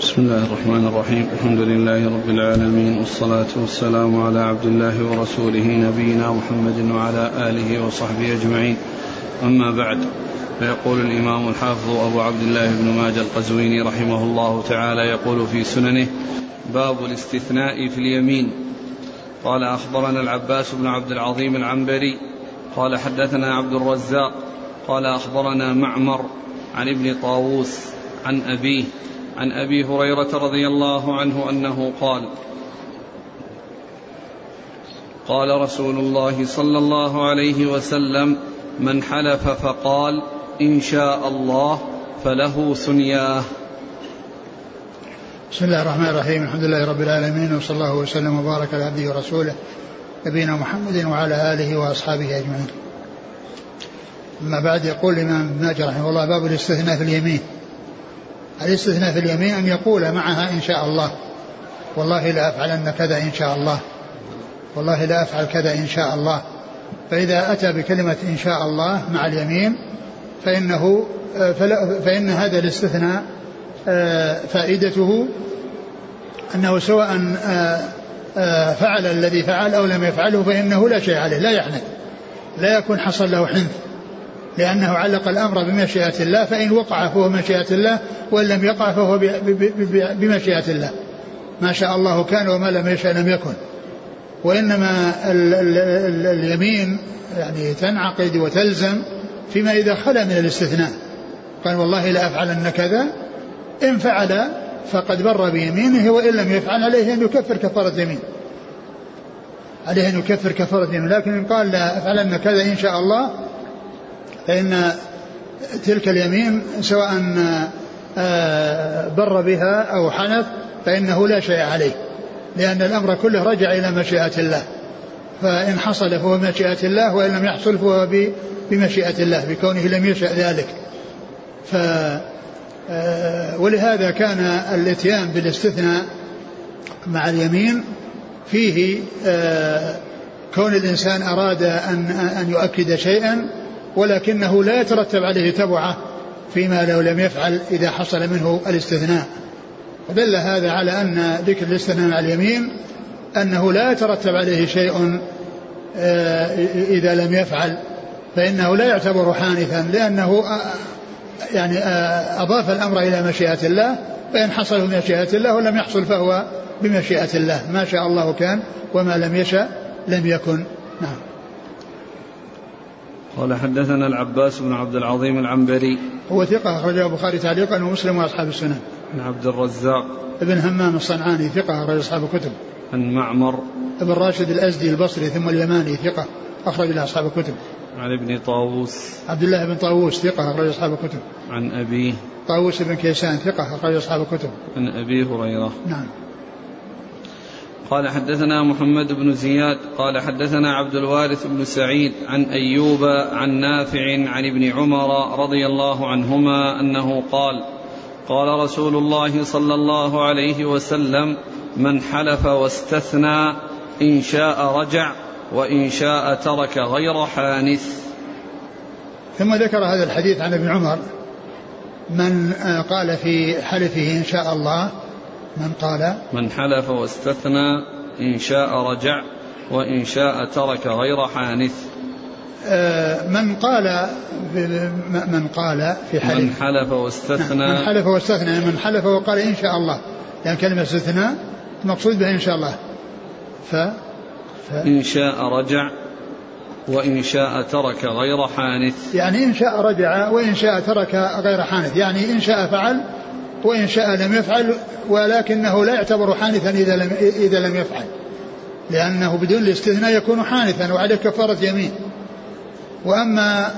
بسم الله الرحمن الرحيم. الحمد لله رب العالمين والصلاة والسلام على عبد الله ورسوله نبينا محمد وعلى آله وصحبه أجمعين. أما بعد فيقول الإمام الحافظ أبو عبد الله بن ماجه القزويني رحمه الله تعالى يقول في سننه باب الاستثناء في اليمين قال أخبرنا العباس بن عبد العظيم العنبري قال حدثنا عبد الرزاق قال أخبرنا معمر عن ابن طاووس عن أبيه عن أبي هريرة رضي الله عنه أنه قال قال رسول الله صلى الله عليه وسلم من حلف فقال إن شاء الله فله ثنياه بسم الله الرحمن الرحيم الحمد لله رب العالمين وصلى الله وسلم وبارك على عبده ورسوله نبينا محمد وعلى آله وأصحابه أجمعين. أما بعد يقول الإمام ابن رحمه الله باب الاستثناء في اليمين. الاستثناء في اليمين أن يقول معها إن شاء الله. والله لا أفعلن كذا إن شاء الله. والله لا أفعل كذا إن شاء الله. فإذا أتى بكلمة إن شاء الله مع اليمين فإنه فإن هذا الاستثناء فائدته أنه سواء فعل الذي فعل أو لم يفعله فإنه لا شيء عليه لا يحنث لا يكون حصل له حنث. لأنه علق الأمر بمشيئة الله فإن وقع فهو مشيئة الله وإن لم يقع فهو بمشيئة الله. ما شاء الله كان وما لم يشاء لم يكن. وإنما ال ال ال اليمين يعني تنعقد وتلزم فيما إذا خلا من الاستثناء. قال والله لا أفعلن كذا إن فعل فقد بر بيمينه وإن لم يفعل عليه أن يكفر كفارة يمين عليه أن يكفر كفارة يمين لكن إن قال لا أفعلن كذا إن شاء الله فإن تلك اليمين سواء بر بها أو حنث فإنه لا شيء عليه لأن الأمر كله رجع إلى مشيئة الله. فإن حصل فهو بمشيئة الله وإن لم يحصل فهو بمشيئة الله بكونه لم يشأ ذلك. ف ولهذا كان الإتيان بالاستثناء مع اليمين فيه كون الإنسان أراد أن أن يؤكد شيئا ولكنه لا يترتب عليه تبعة فيما لو لم يفعل إذا حصل منه الاستثناء. ودل هذا على أن ذكر الاستثناء مع اليمين أنه لا يترتب عليه شيء إذا لم يفعل فإنه لا يعتبر حانثا لأنه يعني أضاف الأمر إلى مشيئة الله فإن حصل بمشيئة الله ولم يحصل فهو بمشيئة الله. ما شاء الله كان وما لم يشأ لم يكن. نعم. قال حدثنا العباس بن عبد العظيم العنبري هو ثقة أخرجه البخاري تعليقا ومسلم وأصحاب السنن. عن عبد الرزاق ابن همام الصنعاني ثقة أخرج أصحاب الكتب. عن معمر ابن راشد الأزدي البصري ثم اليماني ثقة أخرج له أصحاب الكتب. عن ابن طاووس عبد الله بن طاووس ثقة أخرج أصحاب الكتب. عن أبيه طاووس بن كيسان ثقة أخرج أصحاب الكتب. عن أبي هريرة نعم. قال حدثنا محمد بن زياد قال حدثنا عبد الوارث بن سعيد عن أيوب عن نافع عن ابن عمر رضي الله عنهما أنه قال قال رسول الله صلى الله عليه وسلم من حلف واستثنى إن شاء رجع وإن شاء ترك غير حانث. ثم ذكر هذا الحديث عن ابن عمر من قال في حلفه إن شاء الله من قال؟ من حلف واستثنى إن شاء رجع وإن شاء ترك غير حانث. من قال من قال في حلف؟ من حلف واستثنى. من حلف واستثنى من حلف وقال إن شاء الله. يعني كلمة استثناء المقصود بها إن شاء الله. ف, ف إن شاء رجع وإن شاء ترك غير حانث. يعني إن شاء رجع وإن شاء ترك غير حانث. يعني إن شاء فعل وإن شاء لم يفعل ولكنه لا يعتبر حانثا إذا لم إذا لم يفعل. لأنه بدون الاستثناء يكون حانثا وعليه كفارة يمين. وأما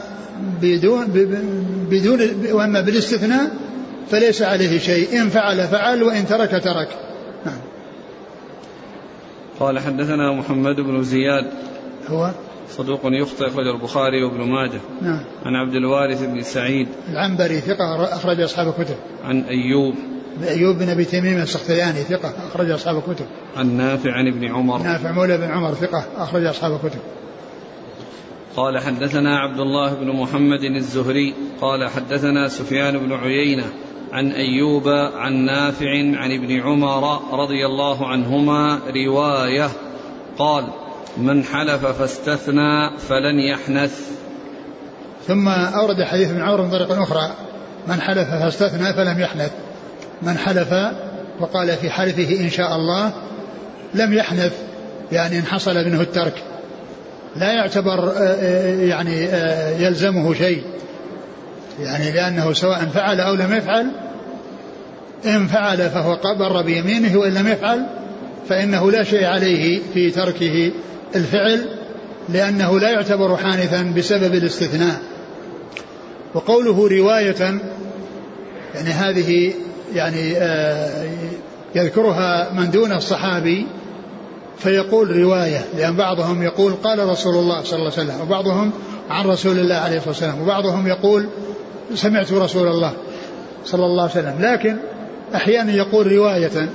بدون بدون وأما بالاستثناء فليس عليه شيء. إن فعل فعل وإن ترك ترك. نعم. قال حدثنا محمد بن زياد. هو؟ صدوق يخطئ أخرج البخاري وابن ماجه. نعم. عن عبد الوارث بن سعيد. العنبري ثقة أخرج أصحاب الكتب. عن أيوب. أيوب بن أبي تميم السختياني ثقة أخرج أصحاب الكتب. عن نافع عن ابن عمر. نافع مولى بن عمر ثقة أخرج أصحاب الكتب. قال حدثنا عبد الله بن محمد الزهري. قال حدثنا سفيان بن عيينة عن أيوب عن نافع عن ابن عمر رضي الله عنهما رواية. قال من حلف فاستثنى فلن يحنث. ثم أورد حديث ابن عمر من طريق أخرى من حلف فاستثنى فلم يحنث. من حلف وقال في حلفه إن شاء الله لم يحنث يعني إن حصل منه الترك. لا يعتبر آه، آه، يعني آه، يلزمه شيء يعني لأنه سواء فعل أو لم يفعل إن فعل فهو قبر بيمينه وإن لم يفعل فإنه لا شيء عليه في تركه. الفعل لأنه لا يعتبر حانثا بسبب الاستثناء. وقوله رواية يعني هذه يعني آه يذكرها من دون الصحابي فيقول رواية لأن بعضهم يقول قال رسول الله صلى الله عليه وسلم وبعضهم عن رسول الله عليه الصلاة والسلام وبعضهم يقول سمعت رسول الله صلى الله عليه وسلم. لكن أحيانا يقول رواية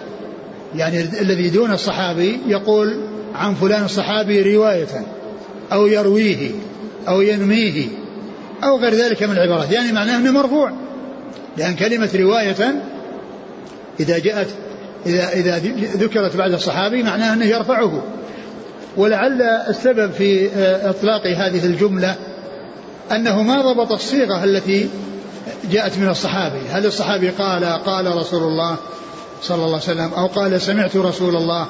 يعني الذي دون الصحابي يقول عن فلان الصحابي رواية أو يرويه أو ينميه أو غير ذلك من العبارات. يعني معناه أنه مرفوع. لأن كلمة رواية إذا جاءت إذا إذا ذكرت بعد الصحابي معناه أنه يرفعه. ولعل السبب في إطلاق هذه الجملة أنه ما ضبط الصيغة التي جاءت من الصحابي. هل الصحابي قال قال رسول الله صلى الله عليه وسلم أو قال سمعت رسول الله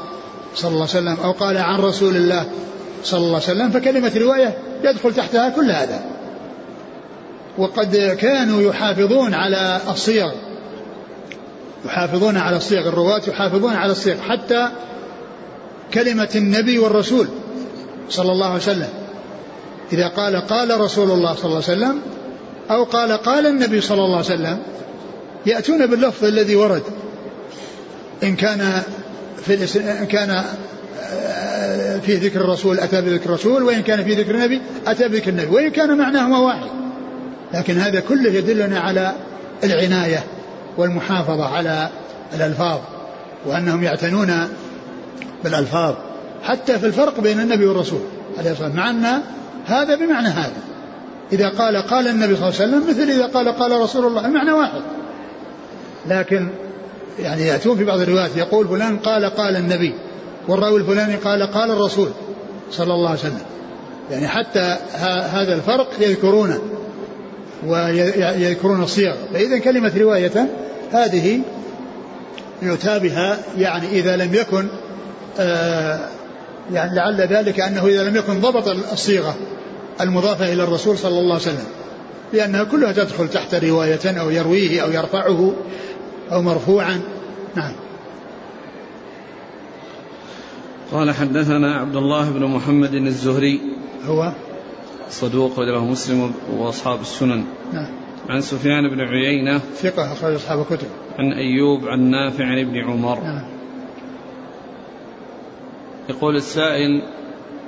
صلى الله عليه وسلم أو قال عن رسول الله صلى الله عليه وسلم فكلمة رواية يدخل تحتها كل هذا. وقد كانوا يحافظون على الصيغ يحافظون على الصيغ الرواة يحافظون على الصيغ حتى كلمة النبي والرسول صلى الله عليه وسلم. إذا قال قال رسول الله صلى الله عليه وسلم أو قال قال النبي صلى الله عليه وسلم يأتون باللفظ الذي ورد. إن كان في إن كان آه، في ذكر الرسول أتى بذكر الرسول وإن كان في ذكر النبي أتى بذكر النبي وإن كان معناهما واحد. لكن هذا كله يدلنا على العناية والمحافظة على الألفاظ وأنهم يعتنون بالألفاظ حتى في الفرق بين النبي والرسول عليه الصلاة والسلام مع أن هذا بمعنى هذا. إذا قال قال النبي صلى الله عليه وسلم مثل إذا قال قال رسول الله المعنى واحد. لكن يعني يأتون في بعض الروايات يقول فلان قال قال النبي والراوي الفلاني قال قال الرسول صلى الله عليه وسلم. يعني حتى هذا الفرق يذكرونه ويذكرون الصيغ. فإذا كلمة رواية هذه يؤتى بها يعني إذا لم يكن آه يعني لعل ذلك أنه إذا لم يكن ضبط الصيغة المضافة إلى الرسول صلى الله عليه وسلم لأنها كلها تدخل تحت رواية أو يرويه أو يرفعه. أو مرفوعا. نعم. قال حدثنا عبد الله بن محمد الزهري. هو؟ صدوق له مسلم وأصحاب السنن. نعم. عن سفيان بن عيينة. ثقة أخرج أصحاب الكتب. عن أيوب عن نافع عن ابن عمر. نعم. يقول السائل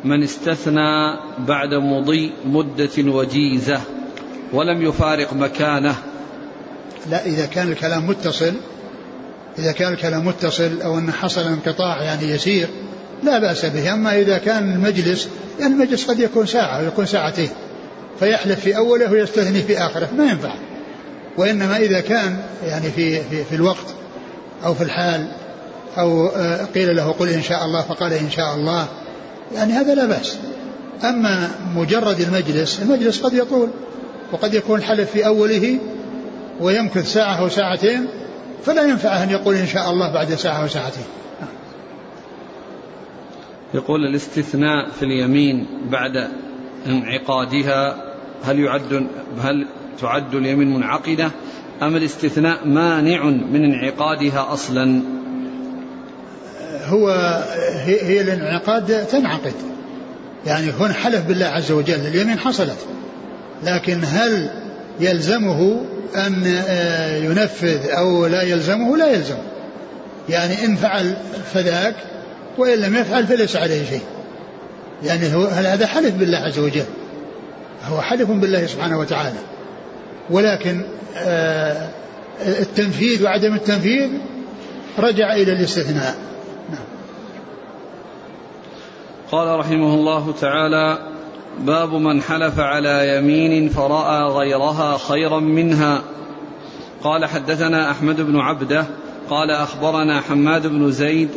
من استثنى بعد مضي مدة وجيزة ولم يفارق مكانه لا إذا كان الكلام متصل إذا كان الكلام متصل أو أن حصل انقطاع يعني يسير لا بأس به. أما إذا كان المجلس يعني المجلس قد يكون ساعة ويكون ساعتين فيحلف في أوله ويستثني في آخره ما ينفع. وإنما إذا كان يعني في, في, في الوقت أو في الحال أو آه، قيل له قل إن شاء الله فقال إن شاء الله يعني هذا لا بأس. أما مجرد المجلس المجلس قد يطول وقد يكون الحلف في أوله ويمكث ساعة أو ساعتين فلا ينفع أن يقول إن شاء الله بعد ساعة أو ساعتين. يقول الاستثناء في اليمين بعد انعقادها هل يعد هل تعد اليمين منعقدة؟ أم الاستثناء مانع من انعقادها أصلا؟ هو هي الانعقاد تنعقد. يعني هنا حلف بالله عز وجل اليمين حصلت. لكن هل يلزمه أن آه، ينفذ أو لا يلزمه لا يلزم يعني إن فعل فذاك وإن لم يفعل فليس عليه شيء. يعني هو هذا حلف بالله عز وجل؟ هو حلف بالله سبحانه وتعالى. ولكن آه، التنفيذ وعدم التنفيذ رجع إلى الاستثناء. نعم. قال رحمه الله تعالى باب من حلف على يمين فرأى غيرها خيرا منها. قال حدثنا أحمد بن عبده قال أخبرنا حماد بن زيد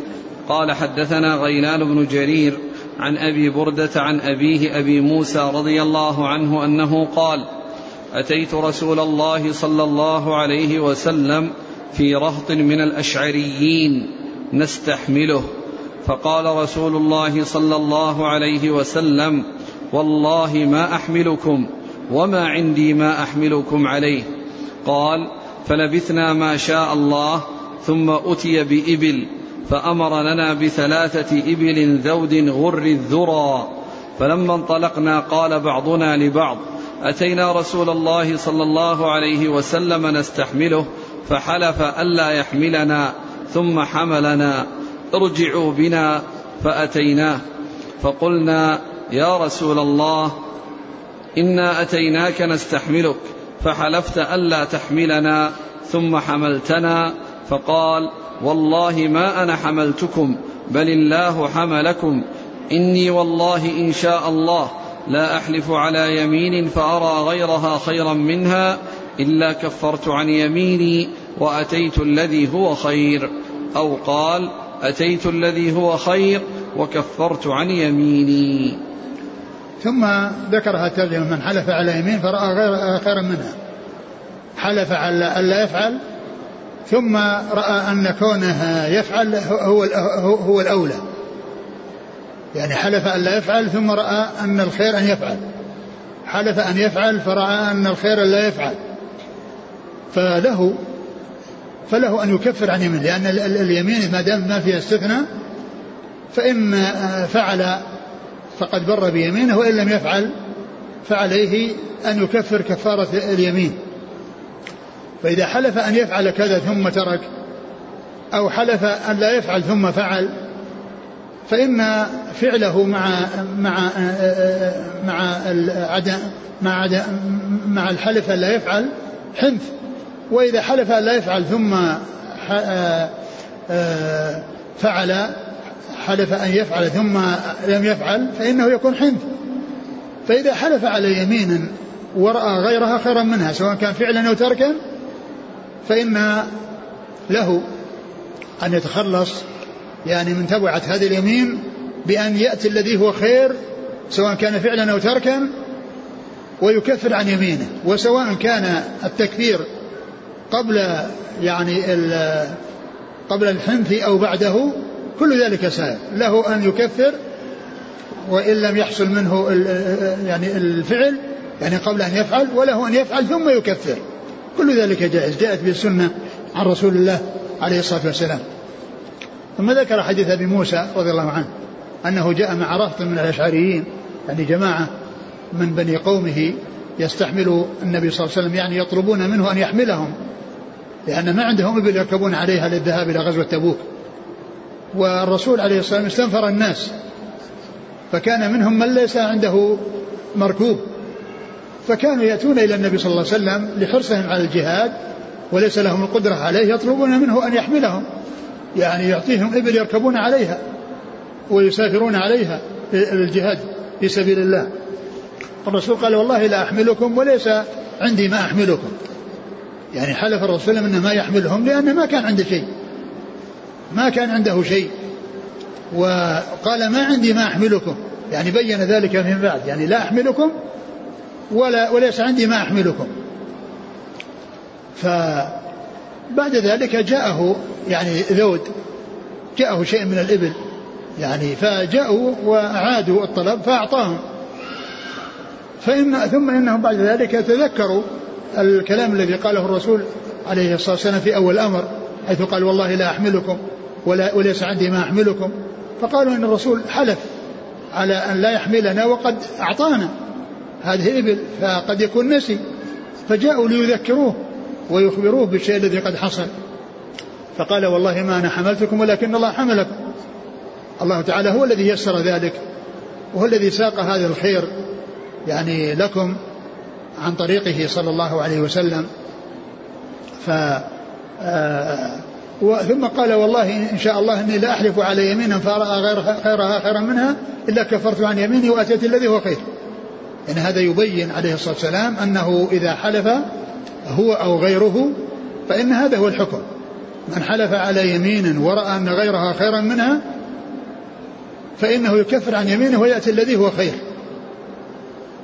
قال حدثنا غيلان بن جرير عن أبي بردة عن أبيه أبي موسى رضي الله عنه أنه قال أتيت رسول الله صلى الله عليه وسلم في رهط من الأشعريين نستحمله فقال رسول الله صلى الله عليه وسلم والله ما أحملكم وما عندي ما أحملكم عليه. قال فلبثنا ما شاء الله ثم أتي بإبل فأمر لنا بثلاثة إبل ذود غر الذرى. فلما انطلقنا قال بعضنا لبعض أتينا رسول الله صلى الله عليه وسلم نستحمله فحلف ألا يحملنا ثم حملنا. ارجعوا بنا فأتيناه. فقلنا يا رسول الله إنا أتيناك نستحملك فحلفت ألا تحملنا ثم حملتنا فقال والله ما أنا حملتكم بل الله حملكم. إني والله إن شاء الله لا أحلف على يمين فأرى غيرها خيرا منها إلا كفرت عن يميني وأتيت الذي هو خير. أو قال أتيت الذي هو خير وكفرت عن يميني. ثم ذكرها الترجمة من حلف على يمين فرأى غير خيرا منها. حلف على ألا يفعل ثم رأى أن كونه يفعل هو هو الأولى. يعني حلف أن لا يفعل ثم رأى أن الخير أن يفعل. حلف أن يفعل فرأى أن الخير لا يفعل. فله فله أن يكفر عن يمين لأن اليمين ما دام ما فيها استثناء فإن فعل فقد بر بيمينه وإن لم يفعل فعليه أن يكفر كفارة اليمين. فإذا حلف أن يفعل كذا ثم ترك أو حلف أن لا يفعل ثم فعل فإن فعله مع مع مع عدم مع عدم مع الحلف أن لا يفعل حنث. وإذا حلف أن لا يفعل ثم فعل حلف أن يفعل ثم لم يفعل فإنه يكون حنث فإذا حلف على يمين ورأى غيرها خيرا منها سواء كان فعلا أو تركا فإن له أن يتخلص يعني من تبعة هذه اليمين بأن يأتي الذي هو خير سواء كان فعلا أو تركا ويكفر عن يمينه. وسواء كان التكفير قبل يعني قبل الحنث أو بعده كل ذلك سائر. له أن يكفر وإن لم يحصل منه يعني الفعل يعني قبل أن يفعل وله أن يفعل ثم يكفر. كل ذلك جائز. جاءت به السنة عن رسول الله عليه الصلاة والسلام. ثم ذكر حديث أبي موسى رضي الله عنه أنه جاء مع رهط من الأشعريين يعني جماعة من بني قومه يستحمل النبي صلى الله عليه وسلم يعني يطلبون منه أن يحملهم لأن ما عندهم إبل يركبون عليها للذهاب إلى غزوة تبوك. والرسول عليه الصلاة والسلام استنفر الناس فكان منهم من ليس عنده مركوب فكانوا يأتون إلى النبي صلى الله عليه وسلم لحرصهم على الجهاد وليس لهم القدرة عليه يطلبون منه أن يحملهم يعني يعطيهم إبل يركبون عليها ويسافرون عليها للجهاد في سبيل الله. الرسول قال والله لا أحملكم وليس عندي ما أحملكم. يعني حلف الرسول إنه ما يحملهم لأنه ما كان عنده شيء. ما كان عنده شيء. وقال ما عندي ما أحملكم. يعني بين ذلك من بعد. يعني لا أحملكم ولا وليس عندي ما أحملكم. فبعد ذلك جاءه يعني ذود. جاءه شيء من الإبل. يعني فجاءوا وأعادوا الطلب فأعطاهم. فإن ثم إنهم بعد ذلك تذكروا الكلام الذي قاله الرسول عليه الصلاة والسلام في أول الأمر حيث قال والله لا أحملكم. ولا وليس عندي ما أحملكم. فقالوا إن الرسول حلف على أن لا يحملنا وقد أعطانا هذه الإبل فقد يكون نسي. فجاءوا ليذكروه ويخبروه بالشيء الذي قد حصل. فقال والله ما أنا حملتكم ولكن الله حملكم. الله تعالى هو الذي يسر ذلك وهو الذي ساق هذا الخير يعني لكم عن طريقه صلى الله عليه وسلم. ف آه، ثم قال والله إن شاء الله إني لا أحلف على يمين فرأى غير خيرها خيرا منها إلا كفرت عن يميني وأتيت الذي هو خير. يعني هذا يبين عليه الصلاة والسلام أنه إذا حلف هو أو غيره فإن هذا هو الحكم. من حلف على يمين ورأى أن غيرها خيرا منها فإنه يكفر عن يمينه ويأتي الذي هو خير.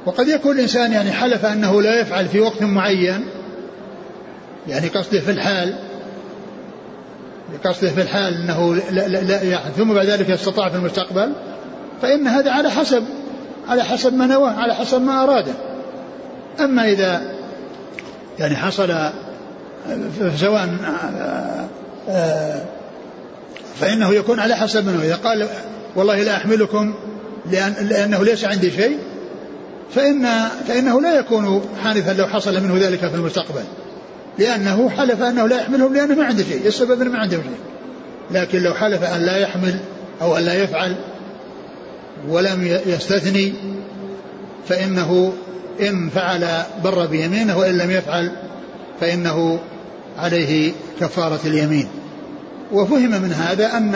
وقد يكون الإنسان يعني حلف أنه لا يفعل في وقت معين يعني قصده في الحال قصده في الحال أنه لا, لا, لا يعني ثم بعد ذلك استطاع في المستقبل فإن هذا على حسب على حسب ما نواه على حسب ما أراده. أما إذا يعني حصل سواء فإنه يكون على حسب منه إذا قال والله لا أحملكم لأن لأنه ليس عندي شيء فإن فإنه لا يكون حانثا لو حصل منه ذلك في المستقبل. لأنه حلف أنه لا يحملهم لأنه ما عنده شيء السبب أنه ما عنده شيء. لكن لو حلف أن لا يحمل أو أن لا يفعل ولم يستثني فإنه إن فعل بر بيمينه وإن لم يفعل فإنه عليه كفارة اليمين. وفهم من هذا أن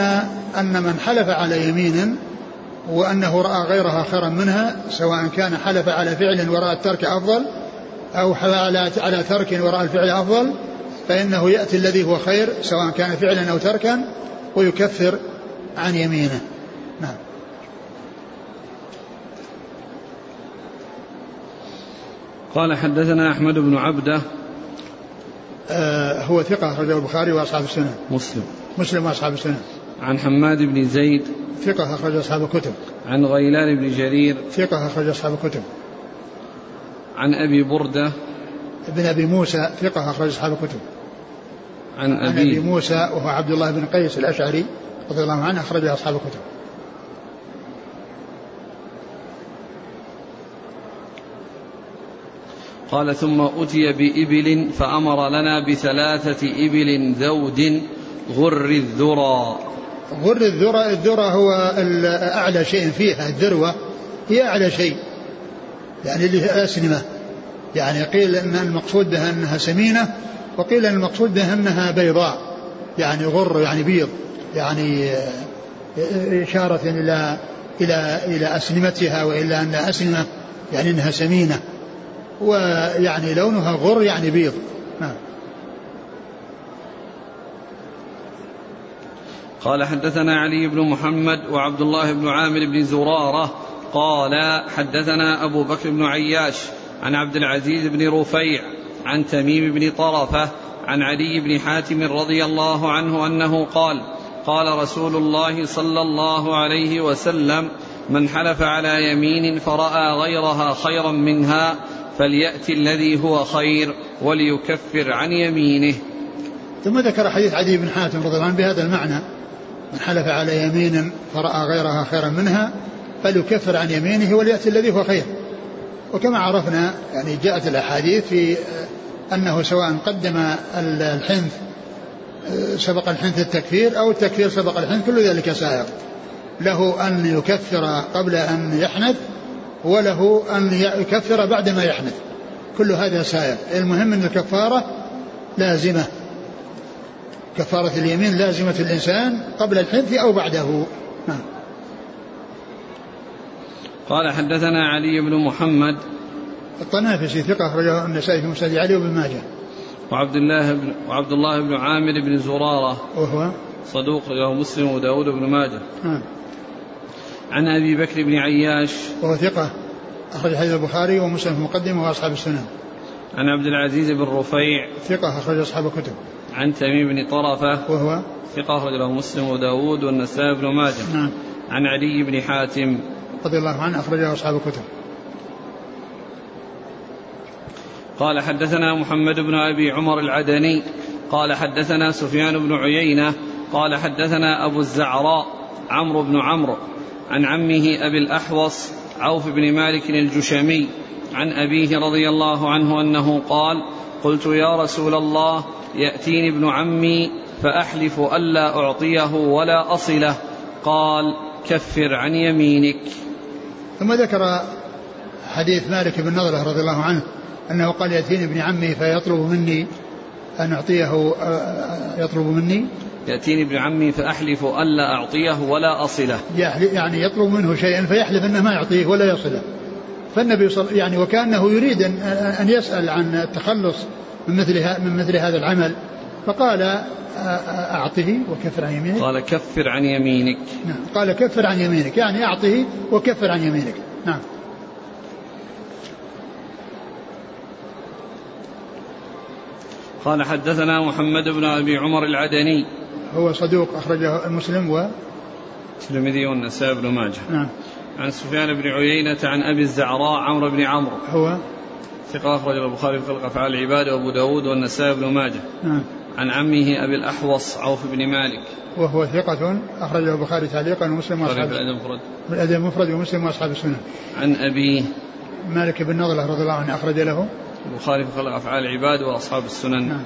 أن من حلف على يمين وأنه رأى غيرها خيرا منها سواء كان حلف على فعل ورأى الترك أفضل أو على على ترك وراء الفعل أفضل فإنه يأتي الذي هو خير سواء كان فعلا أو تركا ويكفر عن يمينه. نعم. قال حدثنا أحمد بن عبدة. آه هو ثقة أخرجه البخاري وأصحاب السنة. مسلم. مسلم وأصحاب السنة. عن حماد بن زيد. ثقة أخرج أصحاب الكتب. عن غيلان بن جرير. ثقة أخرج أصحاب الكتب. عن أبي بردة. ابن أبي موسى ثقة أخرج أصحاب الكتب. عن أبي, عن أبي. موسى وهو عبد الله بن قيس الأشعري رضي الله عنه أخرج أصحاب الكتب. قال ثم أتي بإبل فأمر لنا بثلاثة إبل ذود غر الذرى. غر الذرى الذرى هو أعلى شيء فيها الذروة هي أعلى شيء. يعني هي أسنمة يعني قيل أن المقصود بها أنها سمينة وقيل أن المقصود بها أنها بيضاء يعني غر يعني بيض يعني إشارة إلى إلى إلى أسنمتها وإلى أن أسنمة يعني أنها سمينة. ويعني لونها غر يعني بيض. نعم. قال حدثنا علي بن محمد وعبد الله بن عامر بن زرارة قال حدثنا أبو بكر بن عياش عن عبد العزيز بن رفيع عن تميم بن طرفة عن علي بن حاتم رضي الله عنه أنه قال قال رسول الله صلى الله عليه وسلم من حلف على يمين فرأى غيرها خيرا منها فليأتي الذي هو خير وليكفر عن يمينه. ثم ذكر حديث علي بن حاتم رضي الله عنه بهذا المعنى من حلف على يمين فرأى غيرها خيرا منها فليكفر عن يمينه وليأتي الذي هو خير. وكما عرفنا يعني جاءت الأحاديث في أنه سواء قدم الحنث سبق الحنث التكفير أو التكفير سبق الحنث كل ذلك سائر له أن يكفر قبل أن يحنث وله أن يكفر بعد ما يحنث. كل هذا سائر المهم أن الكفارة لازمة. كفارة اليمين لازمة الإنسان قبل الحنث أو بعده. نعم. قال حدثنا علي بن محمد الطنافسي ثقة أخرجه النسائي في مسند علي وابن ماجه. وعبد الله بن وعبد الله بن عامر بن زرارة وهو صدوق له مسلم وداود بن ماجه. نعم. عن أبي بكر بن عياش وهو ثقة أخرج حديث البخاري ومسلم في المقدمة وأصحاب السنن عن عبد العزيز بن رفيع ثقة أخرج أصحاب الكتب. عن تميم بن طرفة وهو ثقة أخرج له مسلم وداود والنسائي بن ماجه. نعم. عن علي بن حاتم رضي الله عنه أخرجه أصحاب الكتب. قال حدثنا محمد بن أبي عمر العدني قال حدثنا سفيان بن عيينة قال حدثنا أبو الزعراء عمرو بن عمرو عن عمه أبي الأحوص عوف بن مالك الجشمي عن أبيه رضي الله عنه أنه قال قلت يا رسول الله يأتيني ابن عمي فأحلف ألا أعطيه ولا أصله. قال كفر عن يمينك. ثم ذكر حديث مالك بن نضرة رضي الله عنه أنه قال يأتيني ابن عمي فيطلب مني أن أعطيه يطلب مني. يأتيني ابن عمي فأحلف ألا أعطيه ولا أصله. يعني يطلب منه شيئا فيحلف أنه ما يعطيه ولا يصله. فالنبي صلى يعني وكأنه يريد أن يسأل عن التخلص من مثل من مثل هذا العمل. فقال أعطه وكفر عن يمينك. قال كفر عن يمينك. نعم قال كفر عن يمينك. يعني أعطه وكفر عن يمينك. نعم. قال حدثنا محمد بن أبي عمر العدني. هو صدوق أخرجه المسلم و الترمذي والنسائي بن ماجه. نعم. عن سفيان بن عيينة عن أبي الزعراء عمرو بن عمرو. هو؟ ثقة أخرج البخاري في خلق أفعال العباد وأبو داود والنسائي بن ماجه. نعم. عن عمه أبي الأحوص عوف بن مالك. وهو ثقة أخرجه البخاري تعليقا ومسلم وأصحاب في الأدب المفرد. الأدب المفرد ومسلم وأصحاب السنن عن أبيه مالك بن نضلة رضي الله عنه أخرج له. البخاري في خلق أفعال العباد وأصحاب السنن. نعم.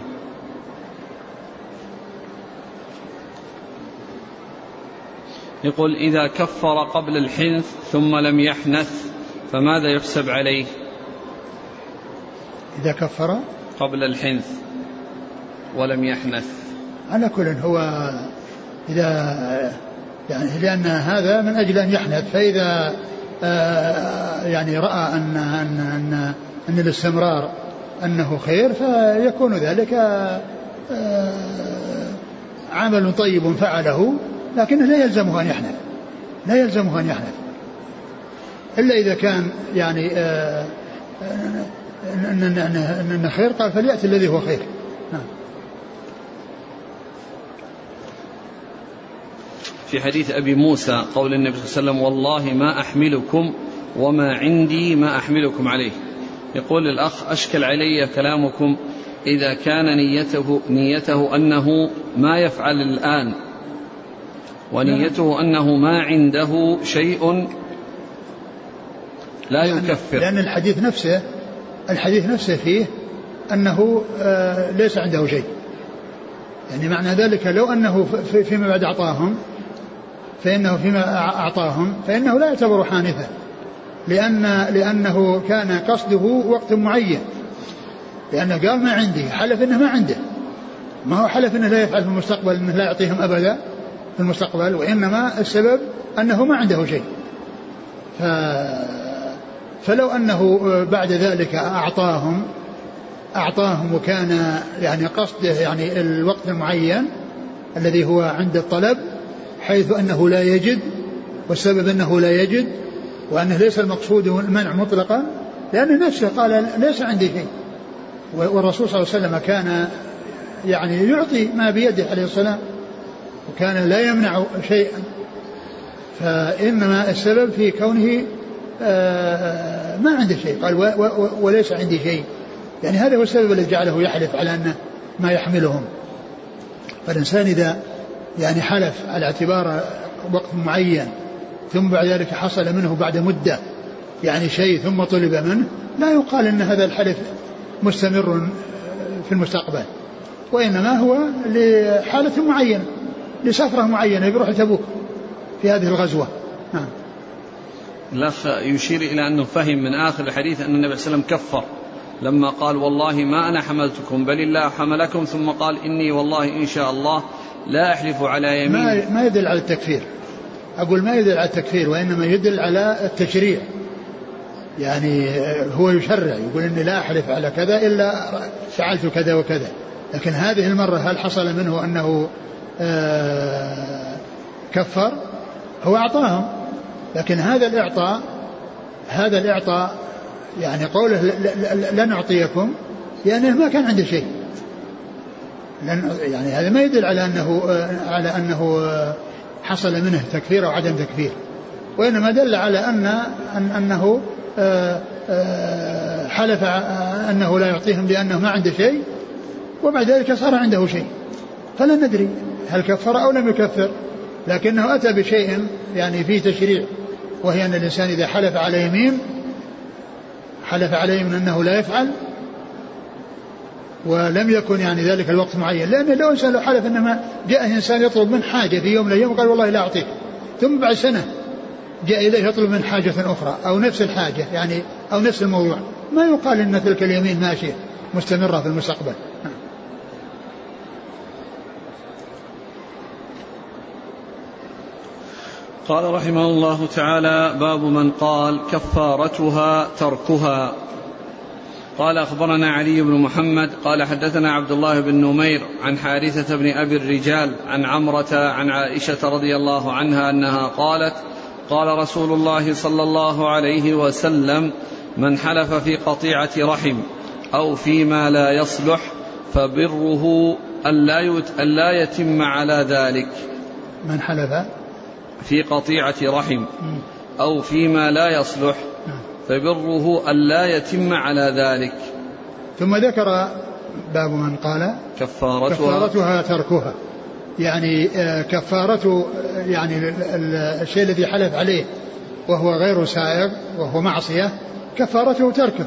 يقول إذا كفر قبل الحنث ثم لم يحنث فماذا يحسب عليه؟ إذا كفر قبل الحنث. ولم يحنث. على كل هو إذا يعني لأن هذا من أجل أن يحنث فإذا آه، يعني رأى أن أن أن, أن الاستمرار أنه خير فيكون ذلك آه، عمل طيب فعله لكنه لا يلزمه أن يحنث لا يلزمه أن يحنث. إلا إذا كان يعني آه، أن خير قال فليأتي الذي هو خير. في حديث أبي موسى قول النبي صلى الله عليه وسلم والله ما أحملكم وما عندي ما أحملكم عليه. يقول الأخ أشكل علي كلامكم إذا كان نيته نيته أنه ما يفعل الآن ونيته أنه ما عنده شيء لا يكفر. لأن الحديث نفسه الحديث نفسه فيه أنه آه، ليس عنده شيء. يعني معنى ذلك لو أنه فيما بعد أعطاهم فإنه فيما أعطاهم فإنه لا يعتبر حانثا لأن لأنه كان قصده وقت معين لأنه قال ما عندي حلف أنه ما عنده. ما هو حلف أنه لا يفعل في المستقبل أنه لا يعطيهم أبدا في المستقبل وإنما السبب أنه ما عنده شيء. ف فلو أنه بعد ذلك أعطاهم أعطاهم وكان يعني قصده يعني الوقت المعين الذي هو عند الطلب حيث أنه لا يجد والسبب أنه لا يجد وأنه ليس المقصود المنع مطلقا لأنه نفسه قال ليس عندي شيء. والرسول صلى الله عليه وسلم كان يعني يعطي ما بيده عليه السلام وكان لا يمنع شيئا. فإنما السبب في كونه آه، ما عنده شيء. قال وليس عندي شيء. يعني هذا هو السبب الذي جعله يحلف على أنه ما يحملهم. فالإنسان إذا يعني حلف على اعتبار وقت معين ثم بعد ذلك حصل منه بعد مدة يعني شيء ثم طلب منه لا يقال أن هذا الحلف مستمر في المستقبل وإنما هو لحالة معينة لسفرة معينة بيروح تبوك في هذه الغزوة. نعم. الأخ يشير إلى أنه فهم من آخر الحديث أن النبي صلى الله عليه وسلم كفر لما قال والله ما أنا حملتكم بل الله حملكم ثم قال إني والله إن شاء الله لا أحلف على يمين. ما, ما يدل على التكفير. أقول ما يدل على التكفير وإنما يدل على التشريع. يعني هو يشرع يقول إني لا أحلف على كذا إلا فعلت كذا وكذا. لكن هذه المرة هل حصل منه أنه آه، كفر؟ هو أعطاهم. لكن هذا الإعطاء هذا الإعطاء يعني قوله لن أعطيكم لأنه ما كان عنده شيء. لأن يعني هذا ما يدل على أنه على أنه حصل منه تكفير أو عدم تكفير. وإنما دل على أن, أن أنه آه، آه، حلف أنه لا يعطيهم لأنه ما عنده شيء وبعد ذلك صار عنده شيء. فلا ندري هل كفر أو لم يكفر لكنه أتى بشيء يعني فيه تشريع وهي أن الإنسان إذا حلف على يمين حلف على يمين أنه لا يفعل ولم يكن يعني ذلك الوقت معين. لأن لو إنسان لو حلف إنما جاء إنسان يطلب من حاجة في يوم من الأيام وقال والله لا أعطيك. ثم بعد سنة جاء إليه يطلب من حاجة أخرى أو نفس الحاجة يعني أو نفس الموضوع. ما يقال أن تلك اليمين ماشية مستمرة في المستقبل. قال رحمه الله تعالى باب من قال كفارتها تركها. قال أخبرنا علي بن محمد قال حدثنا عبد الله بن نمير عن حارثة بن أبي الرجال عن عمرة عن عائشة رضي الله عنها أنها قالت قال رسول الله صلى الله عليه وسلم من حلف في قطيعة رحم أو فيما لا يصلح فبره ألا يتم على ذلك من حلف في قطيعة رحم أو فيما لا يصلح. فبره ألا يتم على ذلك. ثم ذكر باب من قال كفارتها. كفارتها تركها. يعني آه، كفارة يعني الشيء الذي حلف عليه وهو غير سائغ وهو معصية كفارته تركه.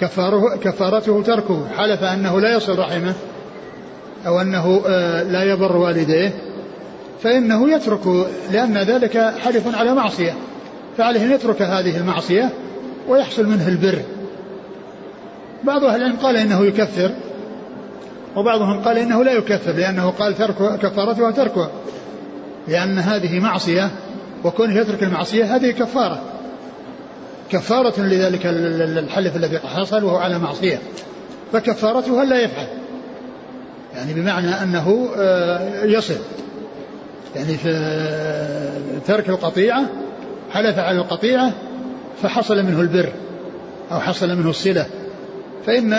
كفاره كفارته تركه. حلف أنه لا يصل رحمه أو أنه آه، لا يبر والديه فإنه يترك لأن ذلك حلف على معصية. فعليه أن يترك هذه المعصية ويحصل منه البر. بعض أهل العلم قال إنه يكفر وبعضهم قال إنه لا يكفر لأنه قال ترك كفارتها تركها لأن هذه معصية وكونه يترك المعصية هذه كفارة. كفارة لذلك الحلف الذي حصل وهو على معصية. فكفارته لا يفعل. يعني بمعنى أنه آه، يصل. يعني في ترك القطيعة حلف على القطيعة فحصل منه البر أو حصل منه الصلة. فإن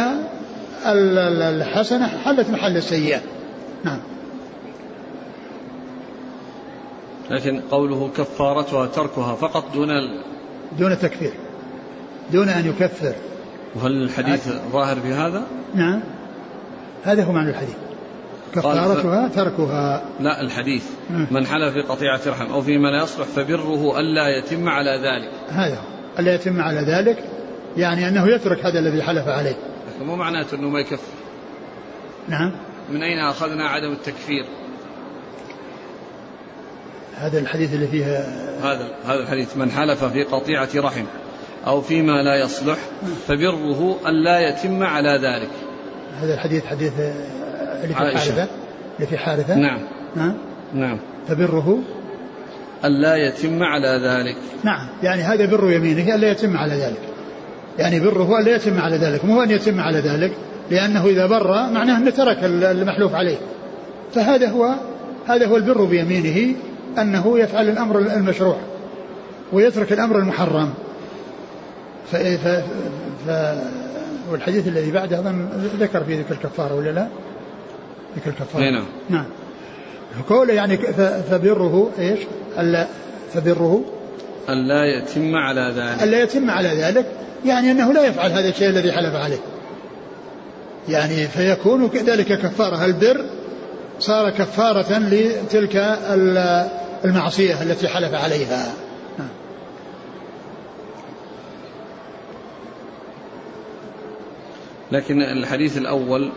الحسنة حلت محل السيئة. نعم. لكن قوله كفارتها تركها فقط دون ال... دون التكفير دون أن يكفر. وهل الحديث ظاهر في هذا؟ نعم. هذا هو معنى الحديث. كفارتها تركها. لا الحديث. من حلف في قطيعة رحم أو فيما لا يصلح فبره ألا يتم على ذلك. هذا. ألا يتم على ذلك؟ يعني أنه يترك هذا الذي حلف عليه. لكن مو معناته أنه ما يكفر. نعم. من أين أخذنا عدم التكفير؟ هذا الحديث اللي فيه هذا هذا الحديث. من حلف في قطيعة رحم أو فيما لا يصلح فبره ألا يتم على ذلك. هذا الحديث حديث اللي في حارثة. اللي في حارثة. نعم. نعم. نعم فبره ألا يتم على ذلك. نعم. يعني هذا بر يمينه ألا يتم على ذلك. يعني بره ألا يتم على ذلك مو أن يتم على ذلك لأنه إذا بر معناه أنه ترك المحلوف عليه. فهذا هو هذا هو البر بيمينه أنه يفعل الأمر المشروع ويترك الأمر المحرم. ف... ف... ف... والحديث الذي بعده أظن ذكر في ذكر الكفارة ولا لا؟ ذكر الكفارة نعم. نعم. قوله يعني فبره إيش؟ ألا فبره ألا يتم على ذلك. ألا يتم على ذلك يعني أنه لا يفعل هذا الشيء الذي حلف عليه. يعني فيكون كذلك كفارة. البر صار كفارة لتلك المعصية التي حلف عليها. نعم. لكن الحديث الأول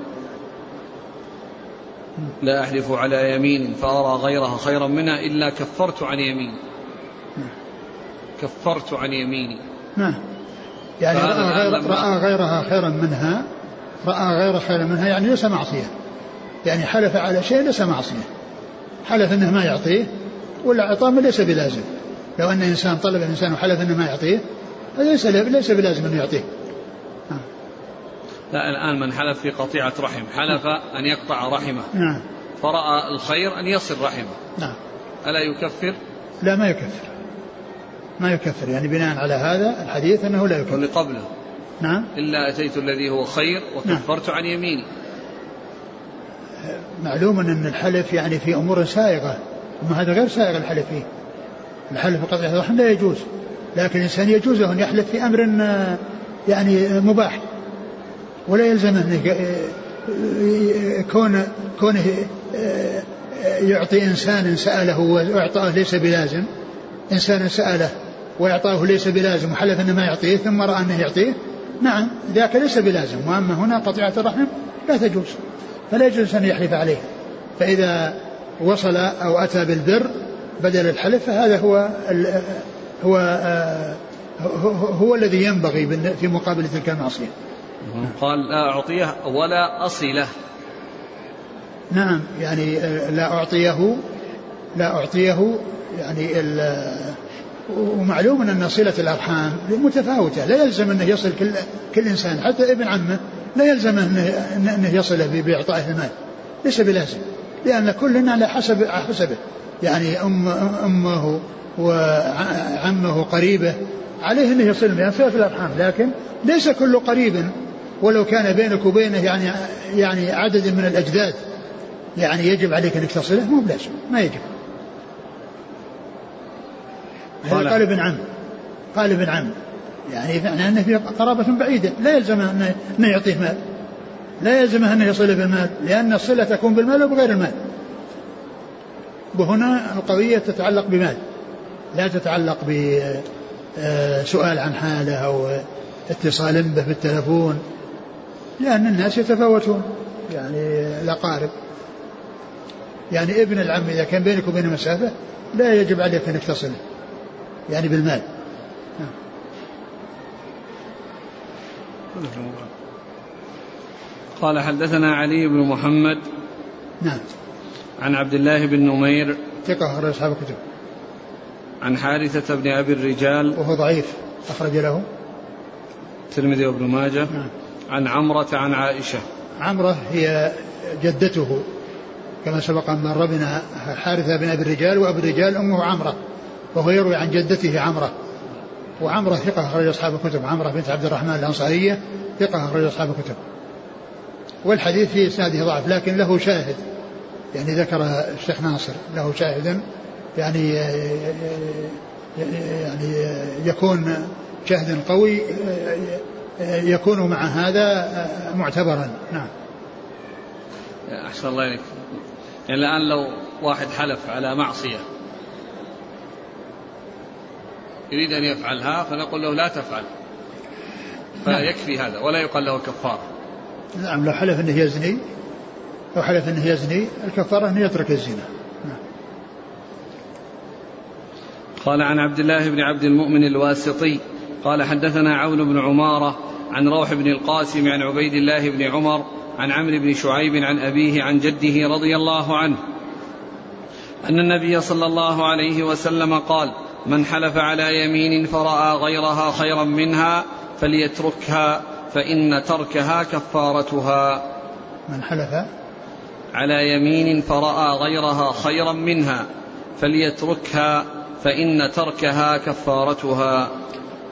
لا أحلف على يمين فأرى غيرها خيرا منها إلا كفرت عن يميني كفرت عن يميني. نعم. يعني رأى, غير رأى غيرها خيرا منها رأى غير خيرا منها يعني ليس معصية. يعني حلف على شيء ليس معصية. حلف إنه ما يعطيه والاعطاء ليس بلازم. لو أن إنسان طلب الإنسان وحلف إنه ما يعطيه ليس ليس بلازم إنه يعطيه. لا الآن من حلف في قطيعة رحم حلف أن يقطع رحمه. نعم. فرأى الخير أن يصل رحمه. نعم. ألا يكفر؟ لا ما يكفر. ما يكفر. يعني بناء على هذا الحديث أنه لا يكفر. قبله. نعم. إلا أتيت الذي هو خير وكفرت نعم. عن يميني معلوم أن الحلف يعني في أمور سائغة. أما هذا غير سائغ الحلف فيه. الحلف في قطيعة الرحم لا يجوز. لكن الإنسان يجوز له أن يحلف في أمر يعني مباح. ولا يلزمه انه كون كونه يعطي إنسان سأله واعطاه ليس بلازم. إنسان سأله واعطاه ليس بلازم وحلف إنه ما يعطيه ثم رأى أنه يعطيه نعم ذاك ليس بلازم. وأما هنا قطيعة الرحم لا تجوز فلا يجوز أن يحلف عليه. فإذا وصل أو أتى بالبر بدل الحلف فهذا هو هو هو, هو الذي ينبغي في مقابل تلك المعصية. قال لا أعطيه ولا أصله. نعم يعني لا أعطيه لا أعطيه يعني ومعلوم أن صلة الأرحام متفاوتة. لا يلزم أنه يصل كل, كل إنسان حتى ابن عمه لا يلزم أنه, أنه يصله بإعطائه المال. ليس بلازم لأن كل على حسب حسبه. يعني أم أمه وعمه قريبه عليه أنه يصل بها صلة الأرحام. لكن ليس كل قريب ولو كان بينك وبينه يعني يعني عدد من الأجداد يعني يجب عليك أنك تصله مو بلازم ما يجب. هذا قال ابن عم قال ابن عم يعني معنى أنه في قرابة بعيدة لا يلزم أنه يعطيه مال لا يلزمه أنه يصل بالمال لأن الصلة تكون بالمال وبغير المال. وهنا القضية تتعلق بمال لا تتعلق بسؤال عن حالة أو اتصال به بالتلفون لأن الناس يتفاوتون. يعني الأقارب. يعني ابن العم إذا كان بينك وبينه مسافة لا يجب عليك أنك تصله يعني بالمال. قال حدثنا علي بن محمد نعم. عن عبد الله بن نمير ثقة أخرج أصحاب الكتب. عن حارثة بن أبي الرجال وهو ضعيف. أخرج له. الترمذي وابن ماجه. نعم. عن عمرة عن عائشة عمرة هي جدته كما سبق أن مر بنا حارثة بن أبي الرجال وأبي الرجال أمه عمرة وهو يروي عن جدته عمرة وعمرة ثقة أخرج أصحاب الكتب عمرة بنت عبد الرحمن الأنصارية ثقة أخرج أصحاب الكتب والحديث في إسناده ضعف لكن له شاهد يعني ذكر الشيخ ناصر له شاهد يعني يعني يكون شاهد قوي يكون مع هذا معتبرا. نعم. أحسن الله إليك. يعني الآن لو واحد حلف على معصية يريد أن يفعلها فنقول له لا تفعل. فيكفي نعم. هذا ولا يقال له كفارة نعم لو حلف أنه يزني لو حلف أنه يزني الكفارة أنه يترك الزنا. نعم. قال عن عبد الله بن عبد المؤمن الواسطي قال حدثنا عون بن عمارة عن روح بن القاسم عن عبيد الله بن عمر عن عمرو بن شعيب عن أبيه عن جده رضي الله عنه أن النبي صلى الله عليه وسلم قال من حلف على يمين فرأى غيرها خيرا منها فليتركها فإن تركها كفارتها. من حلف؟ على يمين فرأى غيرها خيرا منها فليتركها فإن تركها كفارتها.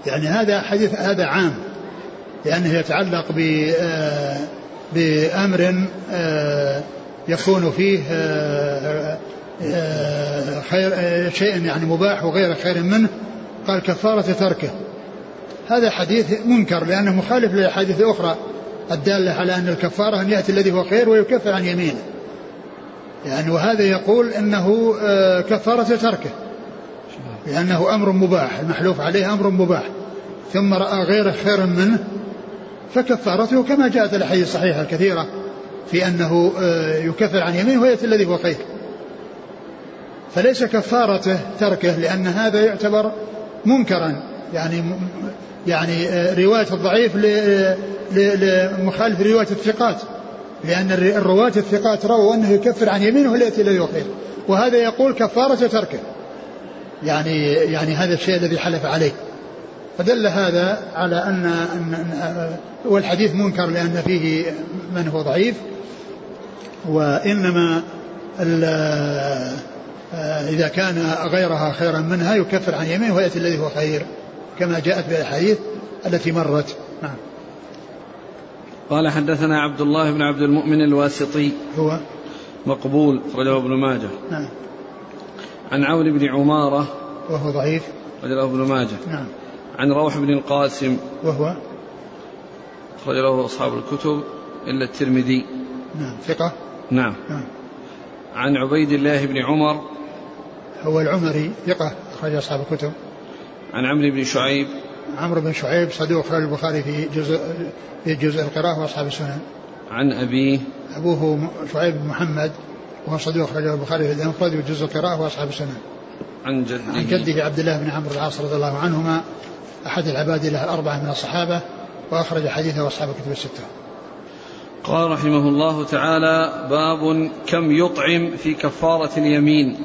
يعني هذا حديث هذا عام لأنه يتعلق ب آه، بأمر آه، يكون فيه آه، خير شيء يعني مباح وغير خير منه قال كفارة تركه. هذا حديث منكر لأنه مخالف لأحاديث أخرى الدالة على أن الكفارة أن يأتي الذي هو خير ويكفر عن يمينه. يعني وهذا يقول أنه كفارة تركه. لأنه أمر مباح المحلوف عليه أمر مباح. ثم رأى غيره خيرا منه فكفارته كما جاءت الأحاديث الصحيحة الكثيرة في أنه آه، يكفر عن يمينه ويأتي الذي هو خير فليس كفارته تركه لأن هذا يعتبر منكرا. يعني يعني آه، رواية الضعيف لمخالف رواية الثقات. لأن الرواة الثقات رووا أنه يكفر عن يمينه الذي هو خير وهذا يقول كفارة تركه. يعني يعني هذا الشيء الذي حلف عليه. فدل هذا على أن, أن والحديث منكر لأن فيه من هو ضعيف. وإنما إذا كان غيرها خيرا منها يكفر عن يمينه ويأتي الذي هو خير كما جاءت في الأحاديث التي مرت. نعم. قال حدثنا عبد الله بن عبد المؤمن الواسطي. هو مقبول أخرجه ابن ماجه. نعم. عن عون بن عمارة وهو ضعيف. أخرجه ابن ماجه. نعم. عن روح بن القاسم وهو أخرج له أصحاب الكتب إلا الترمذي. نعم. ثقة. نعم, نعم. عن عبيد الله بن عمر هو العمري ثقة أخرج أصحاب الكتب. عن عمرو بن شعيب. عمرو بن شعيب صدوق أخرج البخاري في جزء في جزء القراءة وأصحاب السنن. عن أبيه. أبوه شعيب بن محمد. وهو صدوق أخرجه البخاري في المفرد وجزء القراءة وأصحاب السنن عن جده. عن جده عبد الله بن عمرو العاص رضي الله عنهما أحد العباد له الأربعة من الصحابة وأخرج حديثه أصحاب الكتب الستة. قال رحمه الله تعالى باب كم يطعم في كفارة اليمين.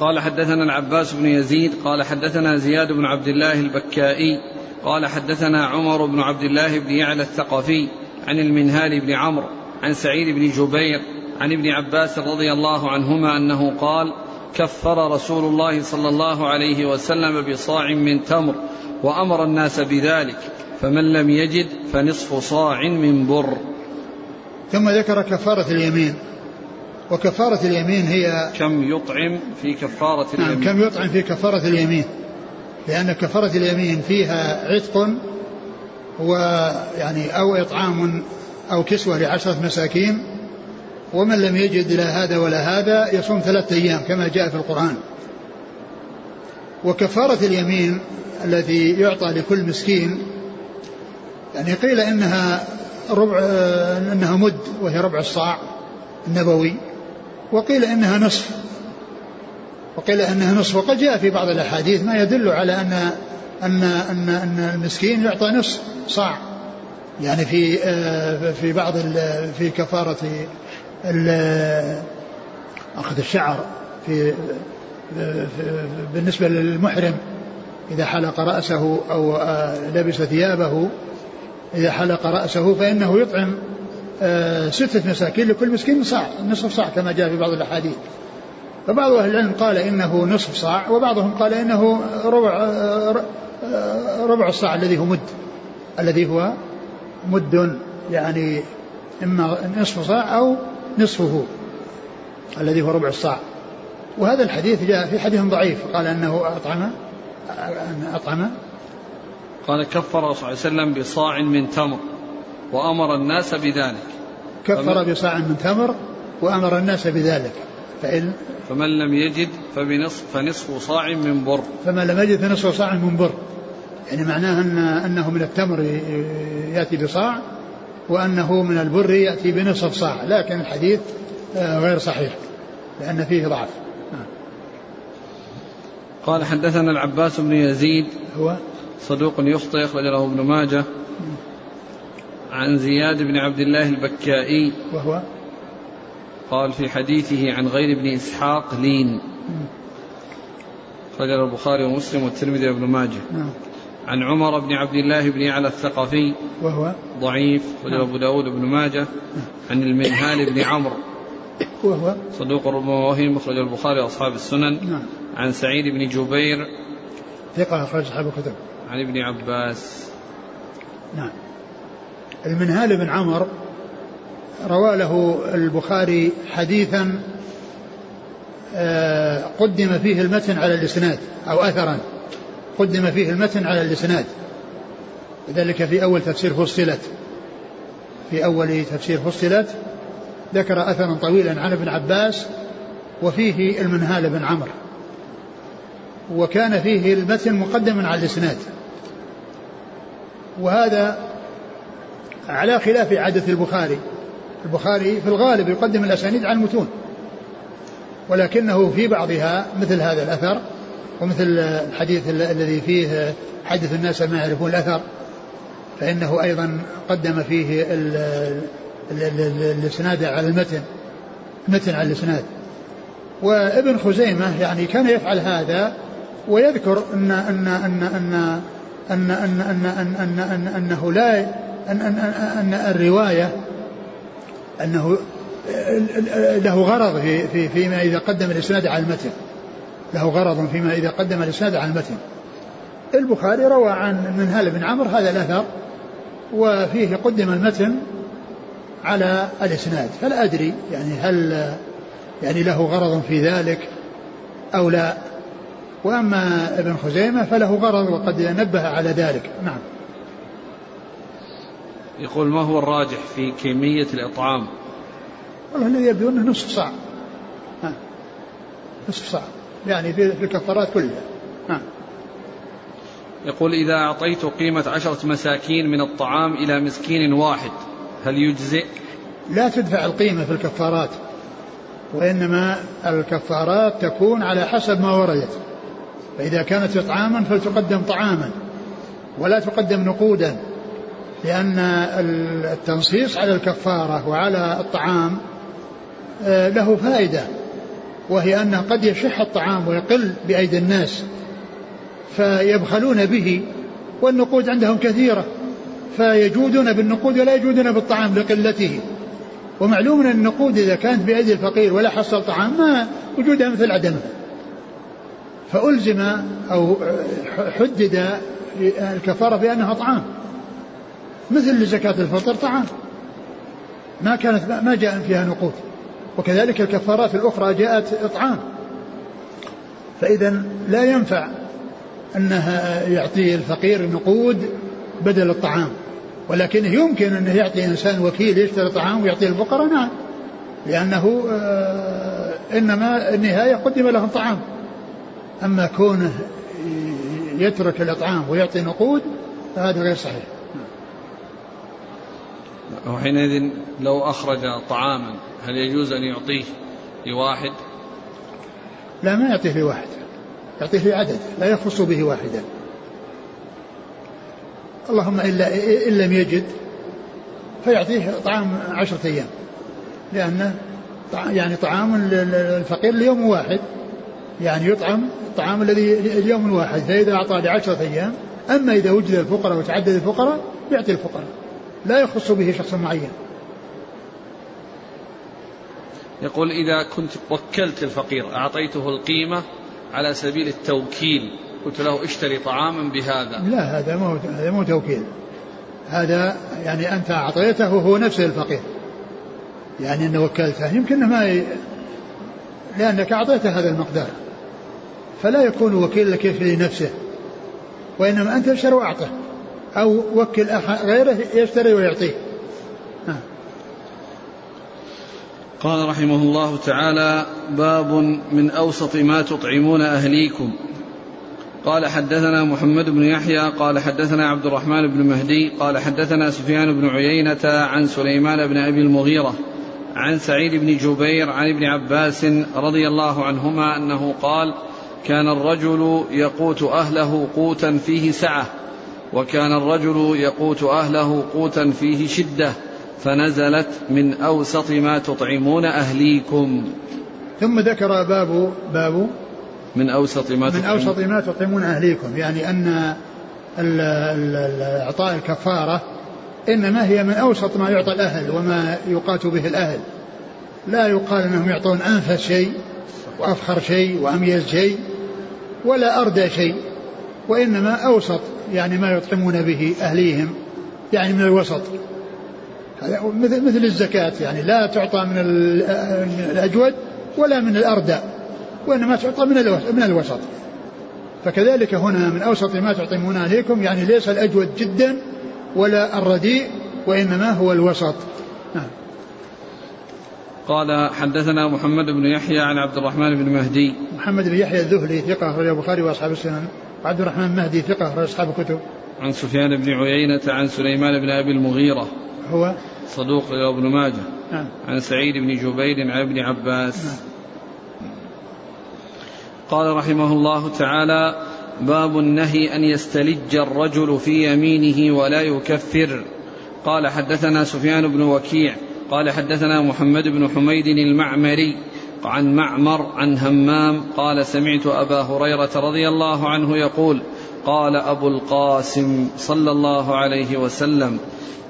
قال حدثنا العباس بن يزيد قال حدثنا زياد بن عبد الله البكائي قال حدثنا عمر بن عبد الله بن يعلى الثقفي عن المنهال بن عمرو عن سعيد بن جبير عن ابن عباس رضي الله عنهما أنه قال كفر رسول الله صلى الله عليه وسلم بصاع من تمر وأمر الناس بذلك فمن لم يجد فنصف صاع من بر. ثم ذكر كفارة اليمين وكفارة اليمين هي كم يطعم في كفارة نعم اليمين؟ كم يطعم في كفارة اليمين لأن كفارة اليمين فيها عتق ويعني أو إطعام أو كسوة لعشرة مساكين ومن لم يجد لا هذا ولا هذا يصوم ثلاثة أيام كما جاء في القرآن. وكفارة اليمين التي يعطى لكل مسكين يعني قيل إنها ربع إنها مد وهي ربع الصاع النبوي وقيل إنها نصف وقيل إنها نصف وقد جاء في بعض الأحاديث ما يدل على أن أن أن أن المسكين يعطى نصف صاع. يعني في في بعض في كفارة أخذ الشعر في بالنسبة للمحرم إذا حلق رأسه أو لبس ثيابه إذا حلق رأسه فإنه يطعم ستة مساكين لكل مسكين صاع نصف صاع كما جاء في بعض الأحاديث. فبعض أهل العلم قال إنه نصف صاع وبعضهم قال إنه ربع ربع الصاع الذي هو مد. الذي هو مد يعني إما نصف صاع أو نصفه الذي هو ربع الصاع. وهذا الحديث جاء في حديث ضعيف قال أنه أطعم أن أطعم. قال كفر صلى الله عليه وسلم بصاع من تمر وأمر الناس بذلك. كفر بصاع من تمر وأمر الناس بذلك. فإن فمن لم يجد فبنصف فنصف صاع من بر. فمن لم يجد فنصف صاع من بر. يعني معناه ان أنه من التمر يأتي بصاع وأنه من البر يأتي بنصف صاع لكن الحديث آه، غير صحيح لأن فيه ضعف. نعم. قال حدثنا العباس بن يزيد هو؟ صدوق يخطئ أخرج له ابن ماجه. عن زياد بن عبد الله البكائي وهو؟ قال في حديثه عن غير ابن إسحاق لين. أخرج البخاري ومسلم والترمذي وابن ماجه. نعم. عن عمر بن عبد الله بن على الثقفي وهو ضعيف وله أبو داود بن ماجه عن المنهال بن عمرو. وهو صدوق ربما وهم مخرج البخاري وأصحاب السنن. نعم. عن سعيد بن جبير. ثقة أخرج أصحاب الكتب. عن ابن عباس. نعم. المنهال بن عمر روى له البخاري حديثا آه، قدم فيه المتن على الإسناد أو أثرا. قدم فيه المتن على الإسناد. وذلك في أول تفسير فصلت. في أول تفسير فصلت ذكر أثرا طويلا عن ابن عباس وفيه المنهال بن عمرو. وكان فيه المتن مقدما على الإسناد. وهذا على خلاف عادة البخاري. البخاري في الغالب يقدم الأسانيد على المتون. ولكنه في بعضها مثل هذا الأثر ومثل الحديث الذي فيه حدث الناس ما يعرفون الأثر فإنه أيضا قدم فيه الإسناد على المتن المتن على الإسناد وابن خزيمة يعني كان يفعل هذا ويذكر أن أن أن أن أن أن أن أن أن أن أنه لا أن أن أن الرواية أنه له غرض في في فيما إذا قدم الإسناد على المتن له غرض فيما إذا قدم الإسناد على المتن. البخاري روى عن منهال بن عمرو هذا الأثر وفيه قدم المتن على الإسناد. فلا أدري يعني هل يعني له غرض في ذلك أو لا؟ وأما ابن خزيمة فله غرض وقد نبه على ذلك. نعم. يقول ما هو الراجح في كمية الإطعام؟ والله الذي يبدو أنه نصف صاع نصف صاع يعني في الكفارات كلها. نعم. يقول إذا أعطيت قيمة عشرة مساكين من الطعام إلى مسكين واحد هل يجزئ؟ لا تدفع القيمة في الكفارات وإنما الكفارات تكون على حسب ما وردت فإذا كانت إطعاما فلتقدم طعاما ولا تقدم نقودا لأن التنصيص على الكفارة وعلى الطعام آه، له فائدة. وهي أنه قد يشح الطعام ويقل بأيدي الناس فيبخلون به والنقود عندهم كثيرة فيجودون بالنقود ولا يجودون بالطعام لقلته ومعلوم أن النقود إذا كانت بأيدي الفقير ولا حصل طعام ما وجودها مثل عدمه فألزم أو حدد الكفارة بأنها طعام مثل زكاة الفطر طعام ما كانت ما جاء فيها نقود وكذلك الكفارات الأخرى جاءت إطعام. فإذا لا ينفع أنها يعطي الفقير نقود بدل الطعام ولكنه يمكن أنه يعطي إنسان وكيل يشتري طعام ويعطيه الفقراء نعم لأنه آه، إنما النهاية قدم لهم طعام. أما كونه يترك الإطعام ويعطي نقود فهذا غير صحيح. وحينئذ لو أخرج طعاما هل يجوز أن يعطيه لواحد؟ لا ما يعطيه لواحد. يعطيه لعدد لا يخص به واحدا. اللهم إلا إن لم يجد فيعطيه طعام عشرة أيام. لأنه يعني طعام الفقير ليوم واحد. يعني يطعم الطعام الذي اليوم الواحد فإذا أعطى لعشرة أيام أما إذا وجد الفقراء وتعدد الفقراء يعطي الفقراء. لا يخص به شخص معين. يقول إذا كنت وكلت الفقير أعطيته القيمة على سبيل التوكيل قلت له اشتري طعاما بهذا. لا هذا مو هذا مو توكيل. هذا يعني أنت أعطيته هو نفسه الفقير. يعني أنه وكلته يمكن ما ي... لأنك أعطيته هذا المقدار. فلا يكون وكيل لك في نفسه وإنما أنت اشتري وأعطه. أو وكل غيره يشتري ويعطيه. قال رحمه الله تعالى باب من أوسط ما تطعمون أهليكم. قال حدثنا محمد بن يحيى قال حدثنا عبد الرحمن بن مهدي قال حدثنا سفيان بن عيينة عن سليمان بن أبي المغيرة عن سعيد بن جبير عن ابن عباس رضي الله عنهما أنه قال كان الرجل يقوت أهله قوتا فيه سعة. وكان الرجل يقوت أهله قوتا فيه شدة فنزلت من أوسط ما تطعمون أهليكم. ثم ذكر باب باب من أوسط ما من أوسط ما تطعمون أهليكم يعني أن إعطاء الكفارة إنما هي من أوسط ما يعطى الأهل وما يقات به الأهل. لا يقال أنهم يعطون أنفس شيء وأفخر شيء وأميز شيء ولا أردى شيء وإنما أوسط يعني ما يطعمون به أهليهم يعني من الوسط. مثل مثل الزكاة يعني لا تعطى من الأجود ولا من الأردى وإنما تعطى من من الوسط. فكذلك هنا من أوسط ما تعطمون عليكم يعني ليس الأجود جدا ولا الرديء وإنما هو الوسط. نعم. قال حدثنا محمد بن يحيى عن عبد الرحمن بن مهدي. محمد بن يحيى الذهلي ثقة أخرج البخاري وأصحاب السنن. وعبد الرحمن مهدي ثقة أخرج أصحاب الكتب. عن سفيان بن عيينة عن سليمان بن أبي المغيرة. هو؟ صدوق ابن ماجه. نعم. عن سعيد بن جبير عن ابن عباس. نعم. قال رحمه الله تعالى باب النهي أن يستلج الرجل في يمينه ولا يكفر. قال حدثنا سفيان بن وكيع قال حدثنا محمد بن حميد المعمري عن معمر عن همام قال سمعت أبا هريرة رضي الله عنه يقول قال أبو القاسم صلى الله عليه وسلم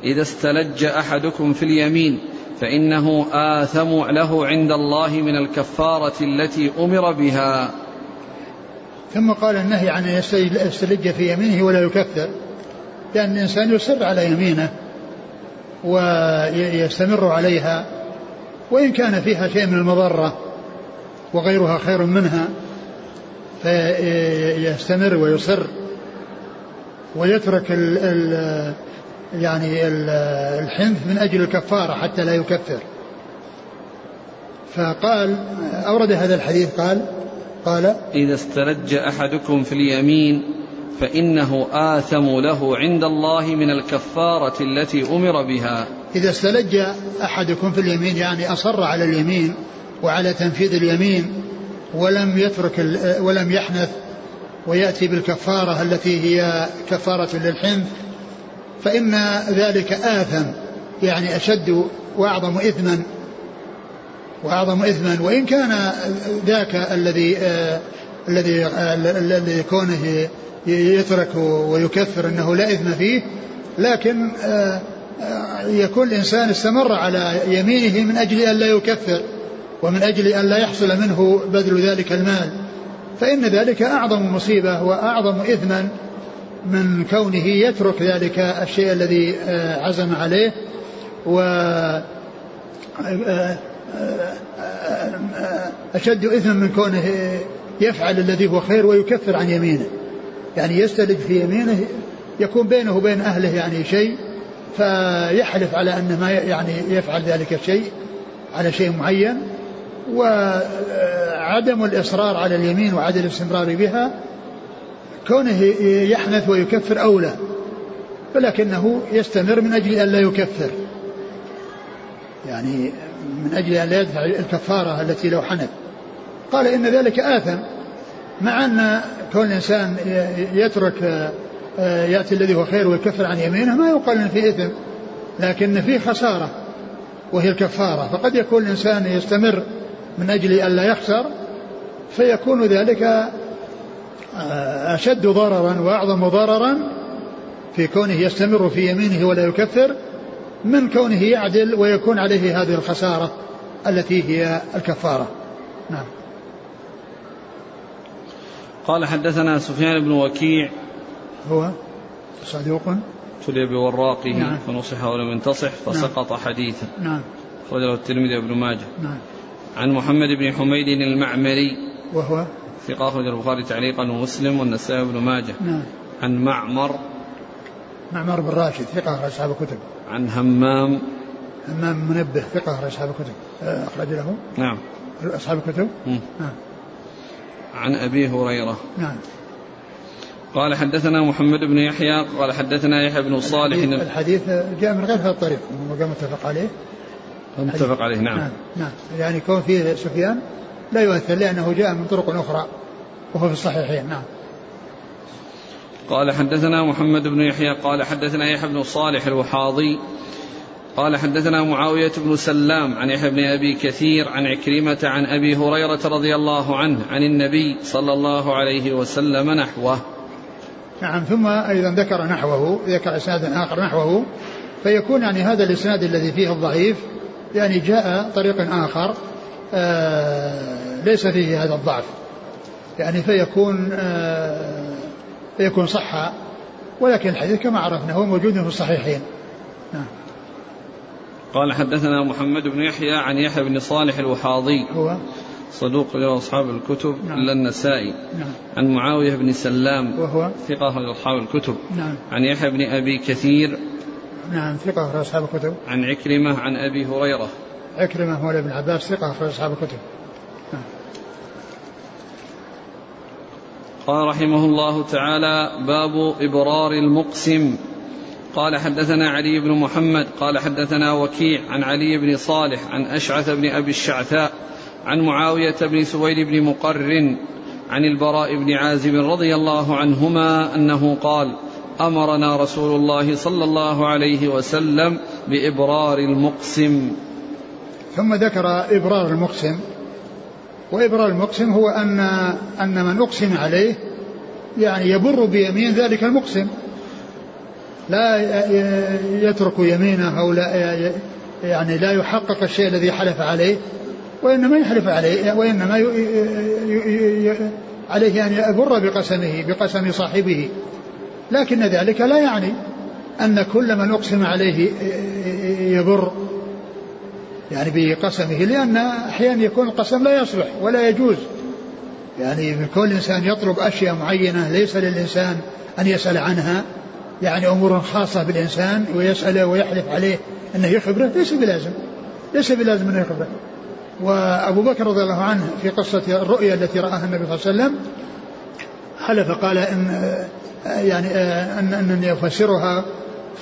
إذا استلج أحدكم في اليمين فإنه آثم له عند الله من الكفارة التي أمر بها. ثم قال النهي عن أن يستلج في يمينه ولا يكفر لأن الإنسان يصر على يمينه ويستمر عليها وإن كان فيها شيء من المضرة وغيرها خير منها فيستمر ويصر ويترك ال ال يعني الحنث من أجل الكفارة حتى لا يكفر. فقال أورد هذا الحديث قال قال إذا استلج أحدكم في اليمين فإنه آثم له عند الله من الكفارة التي أمر بها. إذا استلج أحدكم في اليمين يعني أصر على اليمين وعلى تنفيذ اليمين ولم يترك ولم يحنث ويأتي بالكفارة التي هي كفارة للحنث فإن ذلك آثم يعني أشد وأعظم إثما وأعظم إثما. وإن كان ذاك الذي آه الذي آه الذي كونه يترك ويكفر أنه لا إثم فيه لكن آه يكون الإنسان استمر على يمينه من أجل أن لا يكفر. ومن أجل أن لا يحصل منه بذل ذلك المال فإن ذلك أعظم مصيبة وأعظم إثما من كونه يترك ذلك الشيء الذي عزم عليه و أشد إثما من كونه يفعل الذي هو خير ويكفر عن يمينه. يعني يستلج في يمينه يكون بينه وبين أهله يعني شيء فيحلف على أنه ما يعني يفعل ذلك الشيء على شيء معين. وعدم الإصرار على اليمين وعدم الاستمرار بها كونه يحنث ويكفر أولى ولكنه يستمر من أجل أن لا يكفر. يعني من أجل أن لا يدفع الكفارة التي لو حنث. قال إن ذلك آثم مع أن كون الإنسان يترك يأتي الذي هو خير ويكفر عن يمينه ما يقال أن في إثم لكن في خسارة وهي الكفارة. فقد يكون الإنسان يستمر من أجل أن لا يخسر فيكون ذلك أشد ضررا وأعظم ضررا في كونه يستمر في يمينه ولا يكفر من كونه يعدل ويكون عليه هذه الخسارة التي هي الكفارة. نعم. قال حدثنا سفيان بن وكيع هو صدوق ابتلي بوراقه نعم. فنصح ولم ينتصح فسقط حديثا نعم. أخرجه الترمذي وابن ماجه. نعم. عن محمد بن حميد المعمري. وهو ثقة أخرج البخاري تعليقا ومسلم والنسائي وابن ماجه. نعم. عن معمر. معمر بن راشد ثقة أخرج أصحاب الكتب. عن همام. همام منبه ثقة أخرج أصحاب الكتب. آه، أخرج له. نعم. أصحاب الكتب. نعم. عن أبي هريرة. نعم. قال حدثنا محمد بن يحيى قال حدثنا يحيى بن صالح. الحديث, الحديث جاء من غير هذا الطريق وقام متفق عليه. متفق عليه نعم. نعم نعم. يعني كون فيه سفيان لا يؤثر لأنه جاء من طرق أخرى وهو في الصحيحين. نعم. قال حدثنا محمد بن يحيى قال حدثنا يحيى بن صالح الوحاضي قال حدثنا معاوية بن سلام عن يحيى بن أبي كثير عن عكرمة عن أبي هريرة رضي الله عنه عن النبي صلى الله عليه وسلم نحوه. نعم ثم أيضا ذكر نحوه ذكر إسناد آخر نحوه فيكون يعني هذا الإسناد الذي فيه الضعيف يعني جاء طريق آخر آه ليس فيه هذا الضعف. يعني فيكون آه فيكون صح ولكن الحديث كما عرفنا هو موجود في الصحيحين. نعم. قال حدثنا محمد بن يحيى عن يحيى بن صالح الوحاضي هو؟ صدوق له أصحاب الكتب نعم. إلا النسائي نعم. عن معاوية بن سلام وهو؟ ثقة أصحاب الكتب. نعم. عن يحيى بن أبي كثير نعم ثقة أخرج أصحاب الكتب. عن عكرمة عن أبي هريرة. عكرمة مولى بن عباس ثقة أخرج أصحاب الكتب. نعم. قال رحمه الله تعالى باب إبرار المقسم. قال حدثنا علي بن محمد قال حدثنا وكيع عن علي بن صالح عن أشعث بن أبي الشعثاء عن معاوية بن سويد بن مقرن عن البراء بن عازب رضي الله عنهما أنه قال أمرنا رسول الله صلى الله عليه وسلم بإبرار المقسم. ثم ذكر إبرار المقسم. وإبرار المقسم هو أن أن من أقسم عليه يعني يبر بيمين ذلك المقسم. لا يترك يمينه أو لا يعني لا يحقق الشيء الذي حلف عليه وإنما يحلف عليه وإنما عليه أن يبر بقسمه بقسم صاحبه. لكن ذلك لا يعني أن كل من أقسم عليه يبر يعني بقسمه لأن أحيانا يكون القسم لا يصلح ولا يجوز. يعني كل إنسان يطلب أشياء معينة ليس للإنسان أن يسأل عنها يعني أمور خاصة بالإنسان ويسأله ويحلف عليه أنه يخبره ليس بلازم ليس بلازم أنه يخبره. وأبو بكر رضي الله عنه في قصة الرؤيا التي رآها النبي صلى الله عليه وسلم حلف قال إن يعني أن أنني أفسرها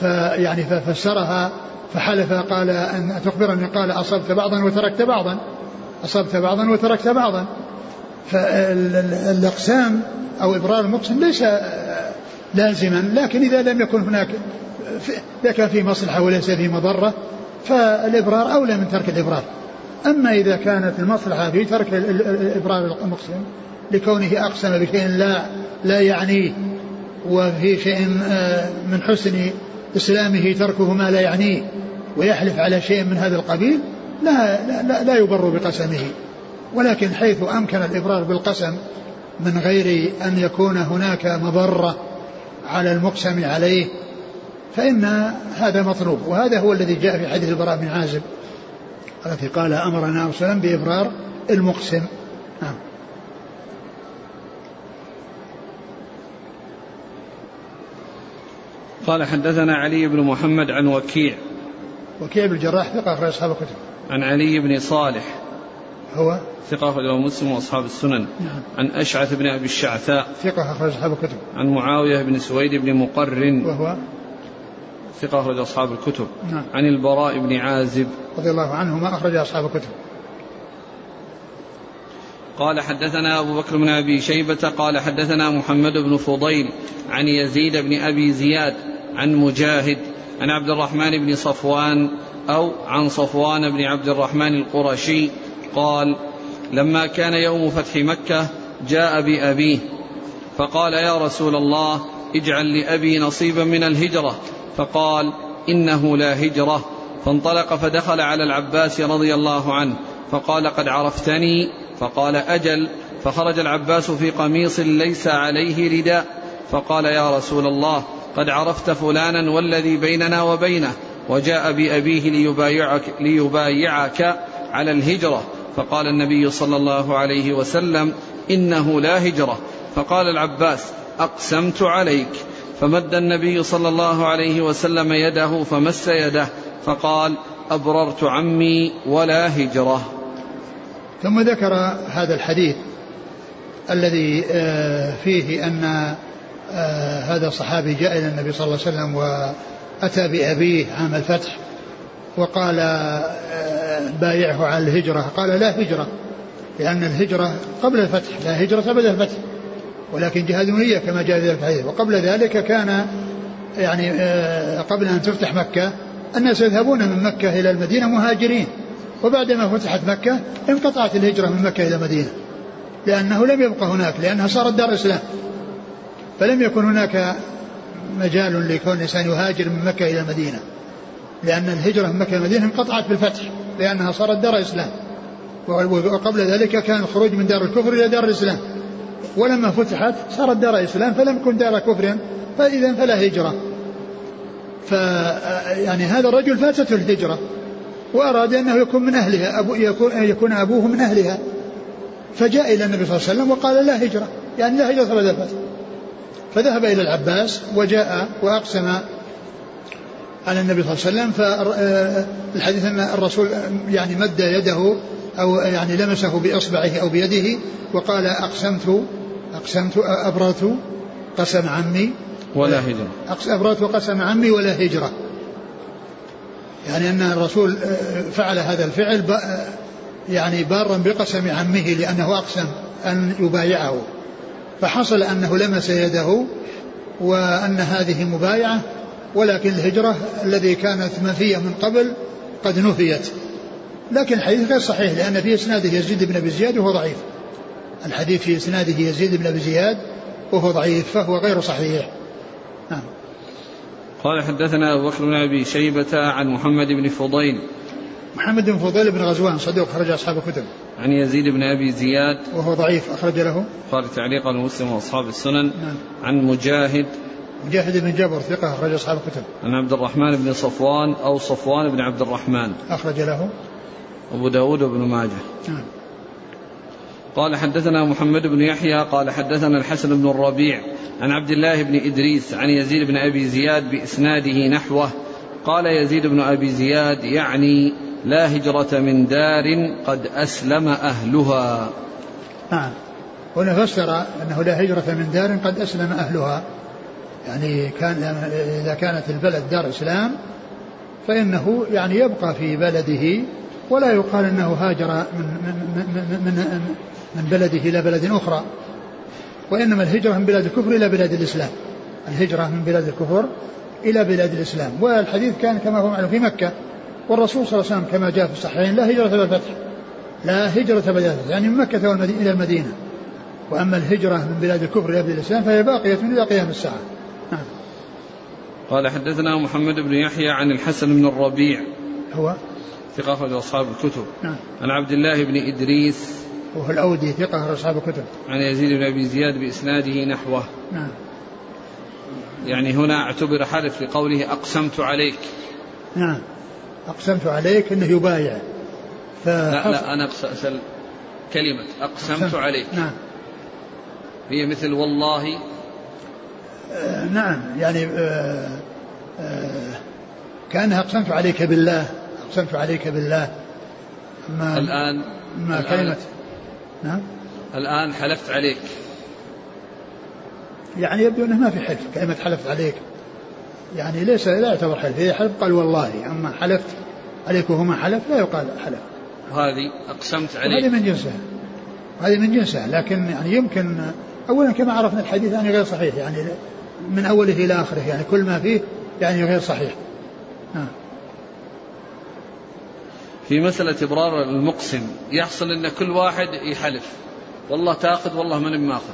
فيعني ففسرها فحلف قال أن تخبرني قال أصبت بعضا وتركت بعضا. أصبت بعضا وتركت بعضا. فالإقسام أو إبرار المقسم ليس لازما لكن إذا لم يكن هناك إذا كان فيه مصلحة وليس فيه مضرة فالإبرار أولى من ترك الإبرار. أما إذا كانت المصلحة في ترك إبرار المقسم لكونه أقسم بشيء لا لا يعنيه وفي شيء آه، من حسن إسلامه تركه ما لا يعنيه ويحلف على شيء من هذا القبيل لا لا, لا يبر بقسمه. ولكن حيث أمكن الإبرار بالقسم من غير أن يكون هناك مضرة على المقسم عليه فإن هذا مطلوب. وهذا هو الذي جاء في حديث البراء بن عازب التي قال أمرنا وسلم بإبرار المقسم. قال حدثنا علي بن محمد عن وكيع. وكيع بن الجراح ثقة أخرج أصحاب الكتب. عن علي بن صالح. هو؟ ثقة أخرجه مسلم وأصحاب السنن. نعم. عن أشعث بن أبي الشعثاء. ثقة أخرج أصحاب الكتب. عن معاوية بن سويد بن مقرن. وهو؟ ثقة أخرج أصحاب الكتب. نعم. عن البراء بن عازب. رضي الله عنه ما أخرج أصحاب الكتب. قال حدثنا أبو بكر بن أبي شيبة قال حدثنا محمد بن فضيل عن يزيد بن أبي زياد عن مجاهد عن عبد الرحمن بن صفوان أو عن صفوان بن عبد الرحمن القرشي قال لما كان يوم فتح مكة جاء بأبيه فقال يا رسول الله اجعل لأبي نصيبا من الهجرة فقال إنه لا هجرة فانطلق فدخل على العباس رضي الله عنه فقال قد عرفتني فقال أجل فخرج العباس في قميص ليس عليه رداء فقال يا رسول الله قد عرفت فلانا والذي بيننا وبينه وجاء بأبيه ليبايعك, ليبايعك على الهجرة. فقال النبي صلى الله عليه وسلم إنه لا هجرة. فقال العباس أقسمت عليك. فمد النبي صلى الله عليه وسلم يده فمس يده فقال أبررت عمي ولا هجرة. ثم ذكر هذا الحديث الذي آه، فيه أن هذا الصحابي جاء إلى النبي صلى الله عليه وسلم وأتى بأبيه عام الفتح وقال آه، بايعه على الهجرة. قال لا هجرة لأن الهجرة قبل الفتح لا هجرة بعد الفتح ولكن جهاد نية كما جاء في الحديث. وقبل ذلك كان يعني قبل أن تفتح مكة الناس يذهبون من مكة إلى المدينة مهاجرين. وبعدما فتحت مكة انقطعت الهجرة من مكة إلى المدينة لأنه لم يبقى هناك لأنها صارت دار إسلام فلم يكن هناك مجال لكون الإنسان يهاجر من مكة إلى المدينة لأن الهجرة من مكة إلى المدينة انقطعت بالفتح لأنها صارت دار إسلام وقبل ذلك كان الخروج من دار الكفر إلى دار الإسلام. ولما فتحت صارت دار إسلام فلم يكن دار كفر فإذا فلا هجرة. ف يعني هذا الرجل فاتته الهجرة وأراد أنه يكون من أهلها أبو يكون, يكون أبوه من أهلها. فجاء إلى النبي صلى الله عليه وسلم وقال لا هجرة يعني لا هجرة بعد الفتح فذهب إلى العباس وجاء وأقسم على النبي صلى الله عليه وسلم فالحديث أن الرسول يعني مد يده أو يعني لمسه بإصبعه أو بيده وقال أقسمت أقسمت أبررت قسم عمي ولا هجرة. أبررت قسم عمي ولا هجرة. يعني أن الرسول فعل هذا الفعل يعني بارا بقسم عمه لأنه أقسم أن يبايعه. فحصل أنه لمس يده وأن هذه مبايعة ولكن الهجرة الذي كانت منفية من قبل قد نفيت. لكن الحديث غير صحيح لأن في إسناده يزيد بن أبي زياد وهو ضعيف. الحديث في إسناده يزيد بن أبي زياد وهو ضعيف فهو غير صحيح. نعم. قال حدثنا أبو بكر بن أبي شيبة عن محمد بن فضيل محمد بن فضيل بن غزوان صدوق خرج أصحاب الكتب. عن يزيد بن أبي زياد. وهو ضعيف أخرج له. قال تعليقا المسلم وأصحاب السنن. نعم. عن مجاهد. مجاهد بن جبر ثقة أخرج أصحاب الكتب. عن عبد الرحمن بن صفوان أو صفوان بن عبد الرحمن. أخرج له. أبو داود وابن ماجه. نعم. قال حدثنا محمد بن يحيى قال حدثنا الحسن بن الربيع. عن عبد الله بن إدريس عن يزيد بن أبي زياد بإسناده نحوه. قال يزيد بن أبي زياد يعني لا هجرة من دار قد أسلم أهلها. نعم. هنا فسر أنه لا هجرة من دار قد أسلم أهلها. يعني كان إذا كانت البلد دار إسلام فإنه يعني يبقى في بلده ولا يقال أنه هاجر من, من, من, من, من بلده إلى بلد أخرى. وإنما الهجرة من بلاد الكفر إلى بلاد الإسلام. الهجرة من بلاد الكفر إلى بلاد الإسلام. والحديث كان كما هو معلوم في مكة. والرسول صلى الله عليه وسلم كما جاء في الصحيحين لا هجرة إلى الفتح. لا هجرة بعد الفتح يعني من مكة إلى المدينة. وأما الهجرة من بلاد الكفر إلى بلاد الإسلام فهي باقية إلى قيام الساعة. نعم. قال حدثنا محمد بن يحيى عن الحسن بن الربيع. هو؟ ثقة أخرج أصحاب الكتب. نعم. عن عبد الله بن إدريس. وهو الأودي ثقة أصحاب الكتب. عن يزيد بن أبي زياد بإسناده نحوه. نعم. يعني هنا أعتبر حلف لقوله أقسمت عليك. نعم. أقسمت عليك أنه يبايع. لا لا أنا أسأل كلمة. أقسمت. عليك. نعم. هي مثل والله. آه نعم. يعني آه آه كأنها أقسمت عليك بالله. أقسمت عليك بالله. ما الآن ما الآن كلمة. نعم. الآن حلفت عليك. يعني يبدو أنه ما في حلف. كلمة حلفت عليك. يعني ليس لا يعتبر حلف. إذا حلف قال والله أما حلفت عليك وهو ما حلف لا يقال حلف. وهذه أقسمت عليك. هذه من جنسها. هذه من جنسها لكن يعني يمكن أولا كما عرفنا الحديث يعني غير صحيح يعني من أوله إلى آخره يعني كل ما فيه يعني غير صحيح. نعم. في مسألة إبرار المقسم يحصل أن كل واحد يحلف. والله تأخذ والله من ماخذ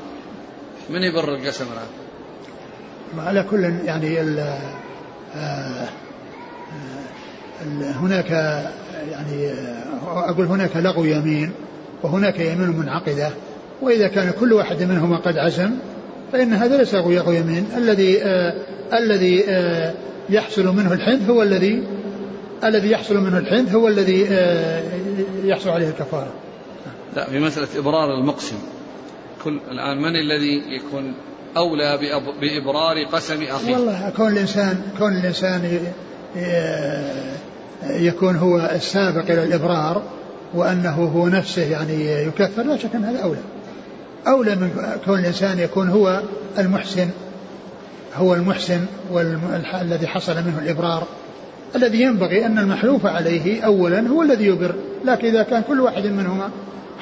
من يبر القسم الآن على كل يعني ال آه، هناك يعني أقول هناك لغو يمين وهناك يمين منعقدة وإذا كان كل واحد منهما قد عزم فإن هذا ليس لغو يمين. الذي آه الذي آه يحصل منه الحنث هو الذي الذي يحصل منه الحنث هو الذي آه يحصل عليه الكفارة. لا في مسألة إبرار المقسم. كل الآن من الذي يكون أولى بإبرار قسم أخيه. والله كون الإنسان كون الإنسان يكون هو السابق إلى الإبرار وأنه هو نفسه يعني يكفر لا شك أن هذا أولى. أولى من كون الإنسان يكون هو المحسن هو المحسن والذي حصل منه الإبرار. الذي ينبغي أن المحلوف عليه أولا هو الذي يبر لكن إذا كان كل واحد منهما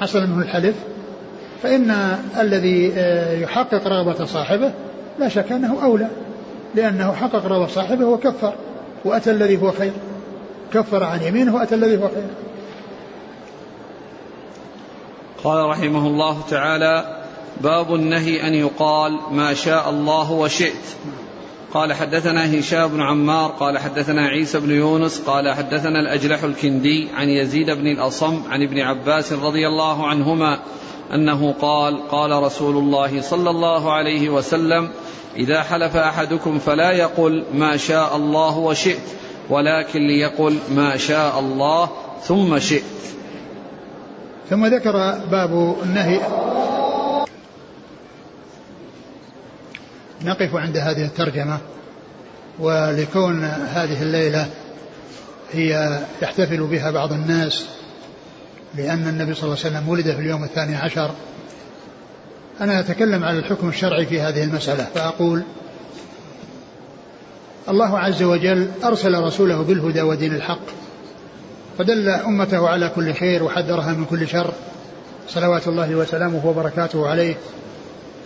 حصل منه الحلف فإن الذي آه، يحقق رغبة صاحبه لا شك أنه أولى لأنه حقق رغبة صاحبه وكفر وأتى الذي هو خير. كفر عن يمينه وأتى الذي هو خير. قال رحمه الله تعالى باب النهي أن يقال ما شاء الله وشئت. قال حدثنا هشام بن عمار قال حدثنا عيسى بن يونس قال حدثنا الأجلح الكندي عن يزيد بن الأصم عن ابن عباس رضي الله عنهما أنه قال قال رسول الله صلى الله عليه وسلم إذا حلف أحدكم فلا يقل ما شاء الله وشئت ولكن ليقل ما شاء الله ثم شئت. ثم ذكر باب النهي. نقف عند هذه الترجمة ولكون هذه الليلة هي يحتفل بها بعض الناس لأن النبي صلى الله عليه وسلم ولد في اليوم الثاني عشر. أنا أتكلم على الحكم الشرعي في هذه المسألة فأقول الله عز وجل أرسل رسوله بالهدى ودين الحق فدل أمته على كل خير وحذرها من كل شر صلوات الله وسلامه وبركاته عليه.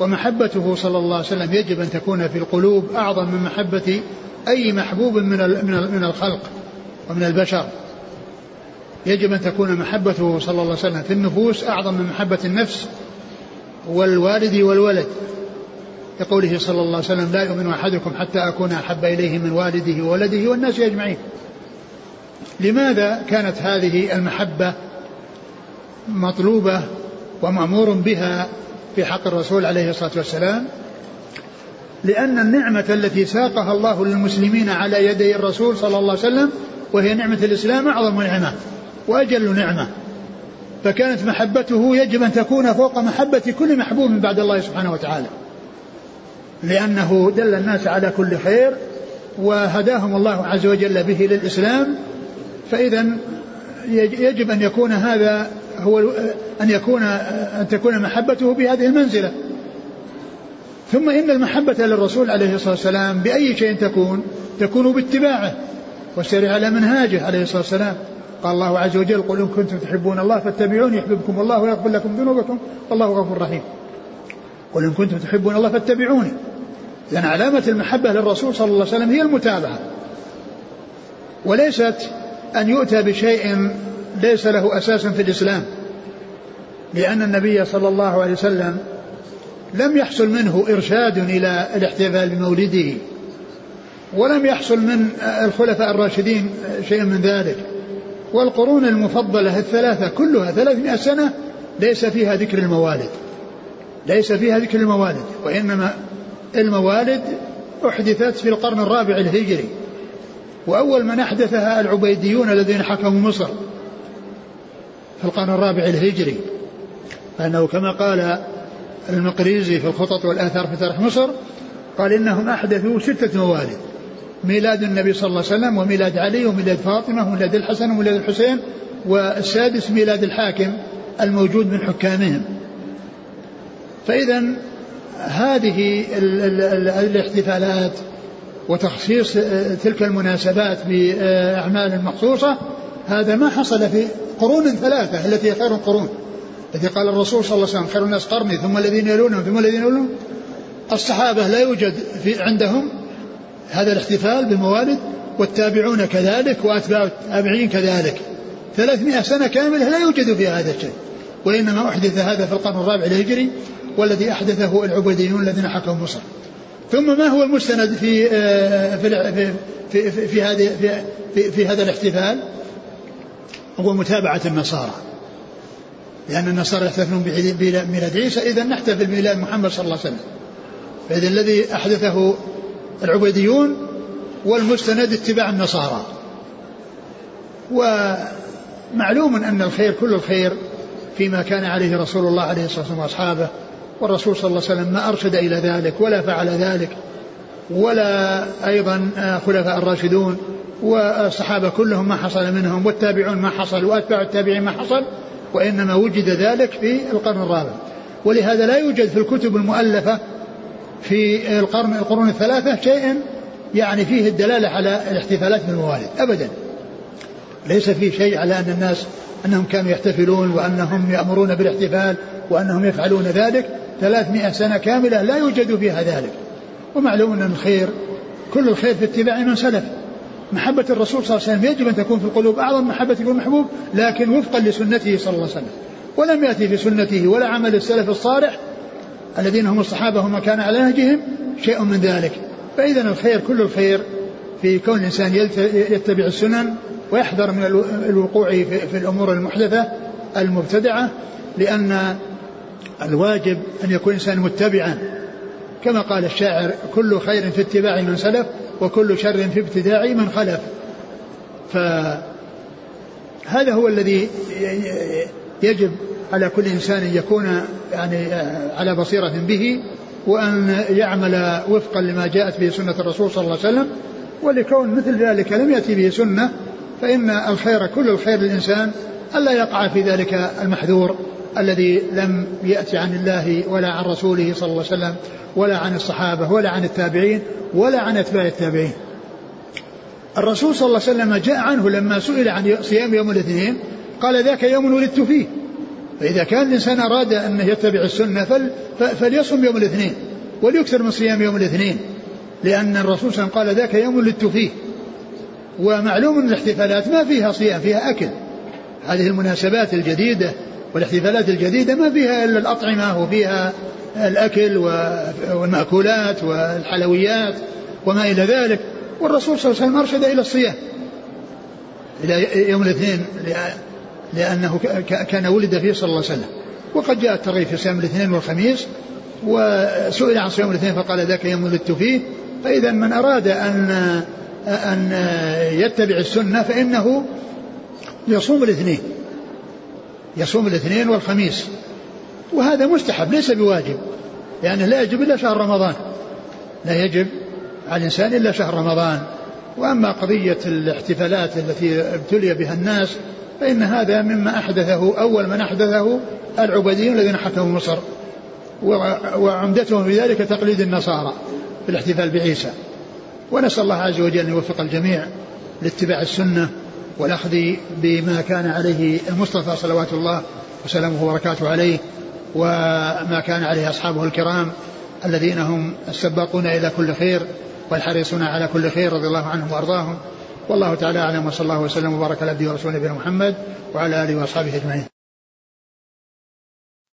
ومحبته صلى الله عليه وسلم يجب أن تكون في القلوب أعظم من محبة أي محبوب من من الخلق ومن البشر. يجب أن تكون محبته صلى الله عليه وسلم في النفوس أعظم من محبة النفس والوالد والولد. لقوله صلى الله عليه وسلم لا يؤمن أحدكم حتى أكون أحب إليه من والده وولده والناس أجمعين. لماذا كانت هذه المحبة مطلوبة ومأمور بها في حق الرسول عليه الصلاة والسلام؟ لأن النعمة التي ساقها الله للمسلمين على يدي الرسول صلى الله عليه وسلم وهي نعمة الإسلام أعظم نعمة. وأجل نعمة. فكانت محبته يجب أن تكون فوق محبة كل محبوب بعد الله سبحانه وتعالى. لأنه دل الناس على كل خير وهداهم الله عز وجل به للإسلام. فإذا يجب أن يكون هذا هو أن يكون أن تكون محبته بهذه المنزلة. ثم إن المحبة للرسول عليه الصلاة والسلام بأي شيء تكون تكون باتباعه. والسير على منهاجه عليه الصلاة والسلام. قال الله عز وجل قل إن كنتم تحبون الله فاتبعوني يحببكم الله ويغفر لكم ذنوبكم والله غفور رحيم. قل إن كنتم تحبون الله فاتبعوني. لأن علامة المحبة للرسول صلى الله عليه وسلم هي المتابعة. وليست أن يؤتى بشيء ليس له أساس في الإسلام. لأن النبي صلى الله عليه وسلم لم يحصل منه إرشاد إلى الاحتفال بمولده ولم يحصل من الخلفاء الراشدين شيء من ذلك. والقرون المفضلة الثلاثة كلها ثلاثمائة سنة ليس فيها ذكر الموالد. ليس فيها ذكر الموالد وإنما الموالد أحدثت في القرن الرابع الهجري. وأول من أحدثها العبيديون الذين حكموا مصر في القرن الرابع الهجري. فأنه كما قال المقريزي في الخطط والآثار في تاريخ مصر قال إنهم أحدثوا ستة موالد. ميلاد النبي صلى الله عليه وسلم وميلاد علي وميلاد فاطمة وميلاد الحسن وميلاد الحسين والسادس ميلاد الحاكم الموجود من حكامهم. فإذا هذه الاحتفالات وتخصيص تلك المناسبات بأعمال مخصوصة هذا ما حصل في قرون ثلاثة التي هي خير القرون. التي قال الرسول صلى الله عليه وسلم خير الناس قرني ثم الذين يلونهم ثم الذين يلونهم. الصحابة لا يوجد في عندهم هذا الاحتفال بالموالد والتابعون كذلك وأتباع التابعين كذلك. ثلاثمائة سنة كاملة لا يوجد فيها هذا الشيء وإنما أحدث هذا في القرن الرابع الهجري والذي أحدثه العبيديون الذين حكموا مصر. ثم ما هو المستند في في في, في, في هذه في, في, في هذا الاحتفال؟ هو متابعة النصارى. لأن النصارى يحتفلون بميلاد عيسى إذا نحتفل بميلاد محمد صلى الله عليه وسلم. فإذا الذي أحدثه العبيديون والمستند اتباع النصارى. ومعلوم أن الخير كل الخير فيما كان عليه رسول الله عليه الصلاة والسلام وأصحابه والرسول صلى الله عليه وسلم ما أرشد إلى ذلك ولا فعل ذلك ولا أيضا خلفاء الراشدون والصحابة كلهم ما حصل منهم والتابعون ما حصل وأتباع التابعين ما حصل وإنما وجد ذلك في القرن الرابع. ولهذا لا يوجد في الكتب المؤلفة في القرن القرون الثلاثة شيء يعني فيه الدلالة على الاحتفالات بالموالد أبدا. ليس فيه شيء على أن الناس أنهم كانوا يحتفلون وأنهم يأمرون بالاحتفال وأنهم يفعلون ذلك. ثلاثمائة سنة كاملة لا يوجد فيها ذلك. ومعلوم أن الخير كل الخير في اتباع من سلف. محبة الرسول صلى الله عليه وسلم يجب أن تكون في القلوب أعظم محبة المحبوب لكن وفقا لسنته صلى الله عليه وسلم. ولم يأتي في سنته ولا عمل السلف الصالح الذين هم الصحابة وما كان على نهجهم شيء من ذلك. فإذا الخير كل الخير في كون الإنسان يتبع السنن ويحذر من الوقوع في الأمور المحدثة المبتدعة لأن الواجب أن يكون الإنسان متبعا. كما قال الشاعر كل خير في اتباع من سلف وكل شر في ابتداع من خلف. فهذا هو الذي يجب على كل إنسان أن يكون يعني على بصيرة به وأن يعمل وفقا لما جاءت به سنة الرسول صلى الله عليه وسلم. ولكون مثل ذلك لم يأتي به سنة فإن الخير كل الخير للإنسان. ألا يقع في ذلك المحذور الذي لم يأتي عن الله ولا عن رسوله صلى الله عليه وسلم ولا عن الصحابة ولا عن التابعين ولا عن أتباع التابعين. الرسول صلى الله عليه وسلم جاء عنه لما سئل عن صيام يوم الاثنين. قال ذاك يوم ولدت فيه. فإذا كان الإنسان أراد أن يتبع السنة فل فليصم يوم الاثنين وليكثر من صيام يوم الاثنين لأن الرسول صلى الله عليه وسلم قال ذاك يوم ولدت فيه. ومعلوم أن الاحتفالات ما فيها صيام فيها أكل. هذه المناسبات الجديدة والاحتفالات الجديدة ما فيها إلا الأطعمة وفيها الأكل والمأكولات والحلويات وما إلى ذلك. والرسول صلى الله عليه وسلم أرشد إلى الصيام إلى يوم الاثنين لأنه كان ولد فيه صلى الله عليه وسلم. وقد جاء الترغيب في صيام الاثنين والخميس وسئل عن صيام الاثنين فقال ذاك يوم ولدت فيه. فإذا من أراد أن أن يتبع السنة فإنه يصوم الاثنين. يصوم الاثنين والخميس. وهذا مستحب ليس بواجب. لأنه لا يجب إلا شهر رمضان. لا يجب على الإنسان إلا شهر رمضان. وأما قضية الاحتفالات التي ابتلي بها الناس فإن هذا مما أحدثه أول من أحدثه العبيديون الذين حكموا مصر وعمدتهم في ذلك تقليد النصارى في الاحتفال بعيسى. ونسأل الله عز وجل أن يوفق الجميع لاتباع السنة والأخذ بما كان عليه المصطفى صلوات الله وسلامه وبركاته عليه وما كان عليه أصحابه الكرام الذين هم السباقون إلى كل خير والحريصون على كل خير رضي الله عنهم وأرضاهم. والله تعالى أعلم وصلى الله وسلم وبارك على عبده ورسوله نبينا محمد وعلى آله وأصحابه أجمعين.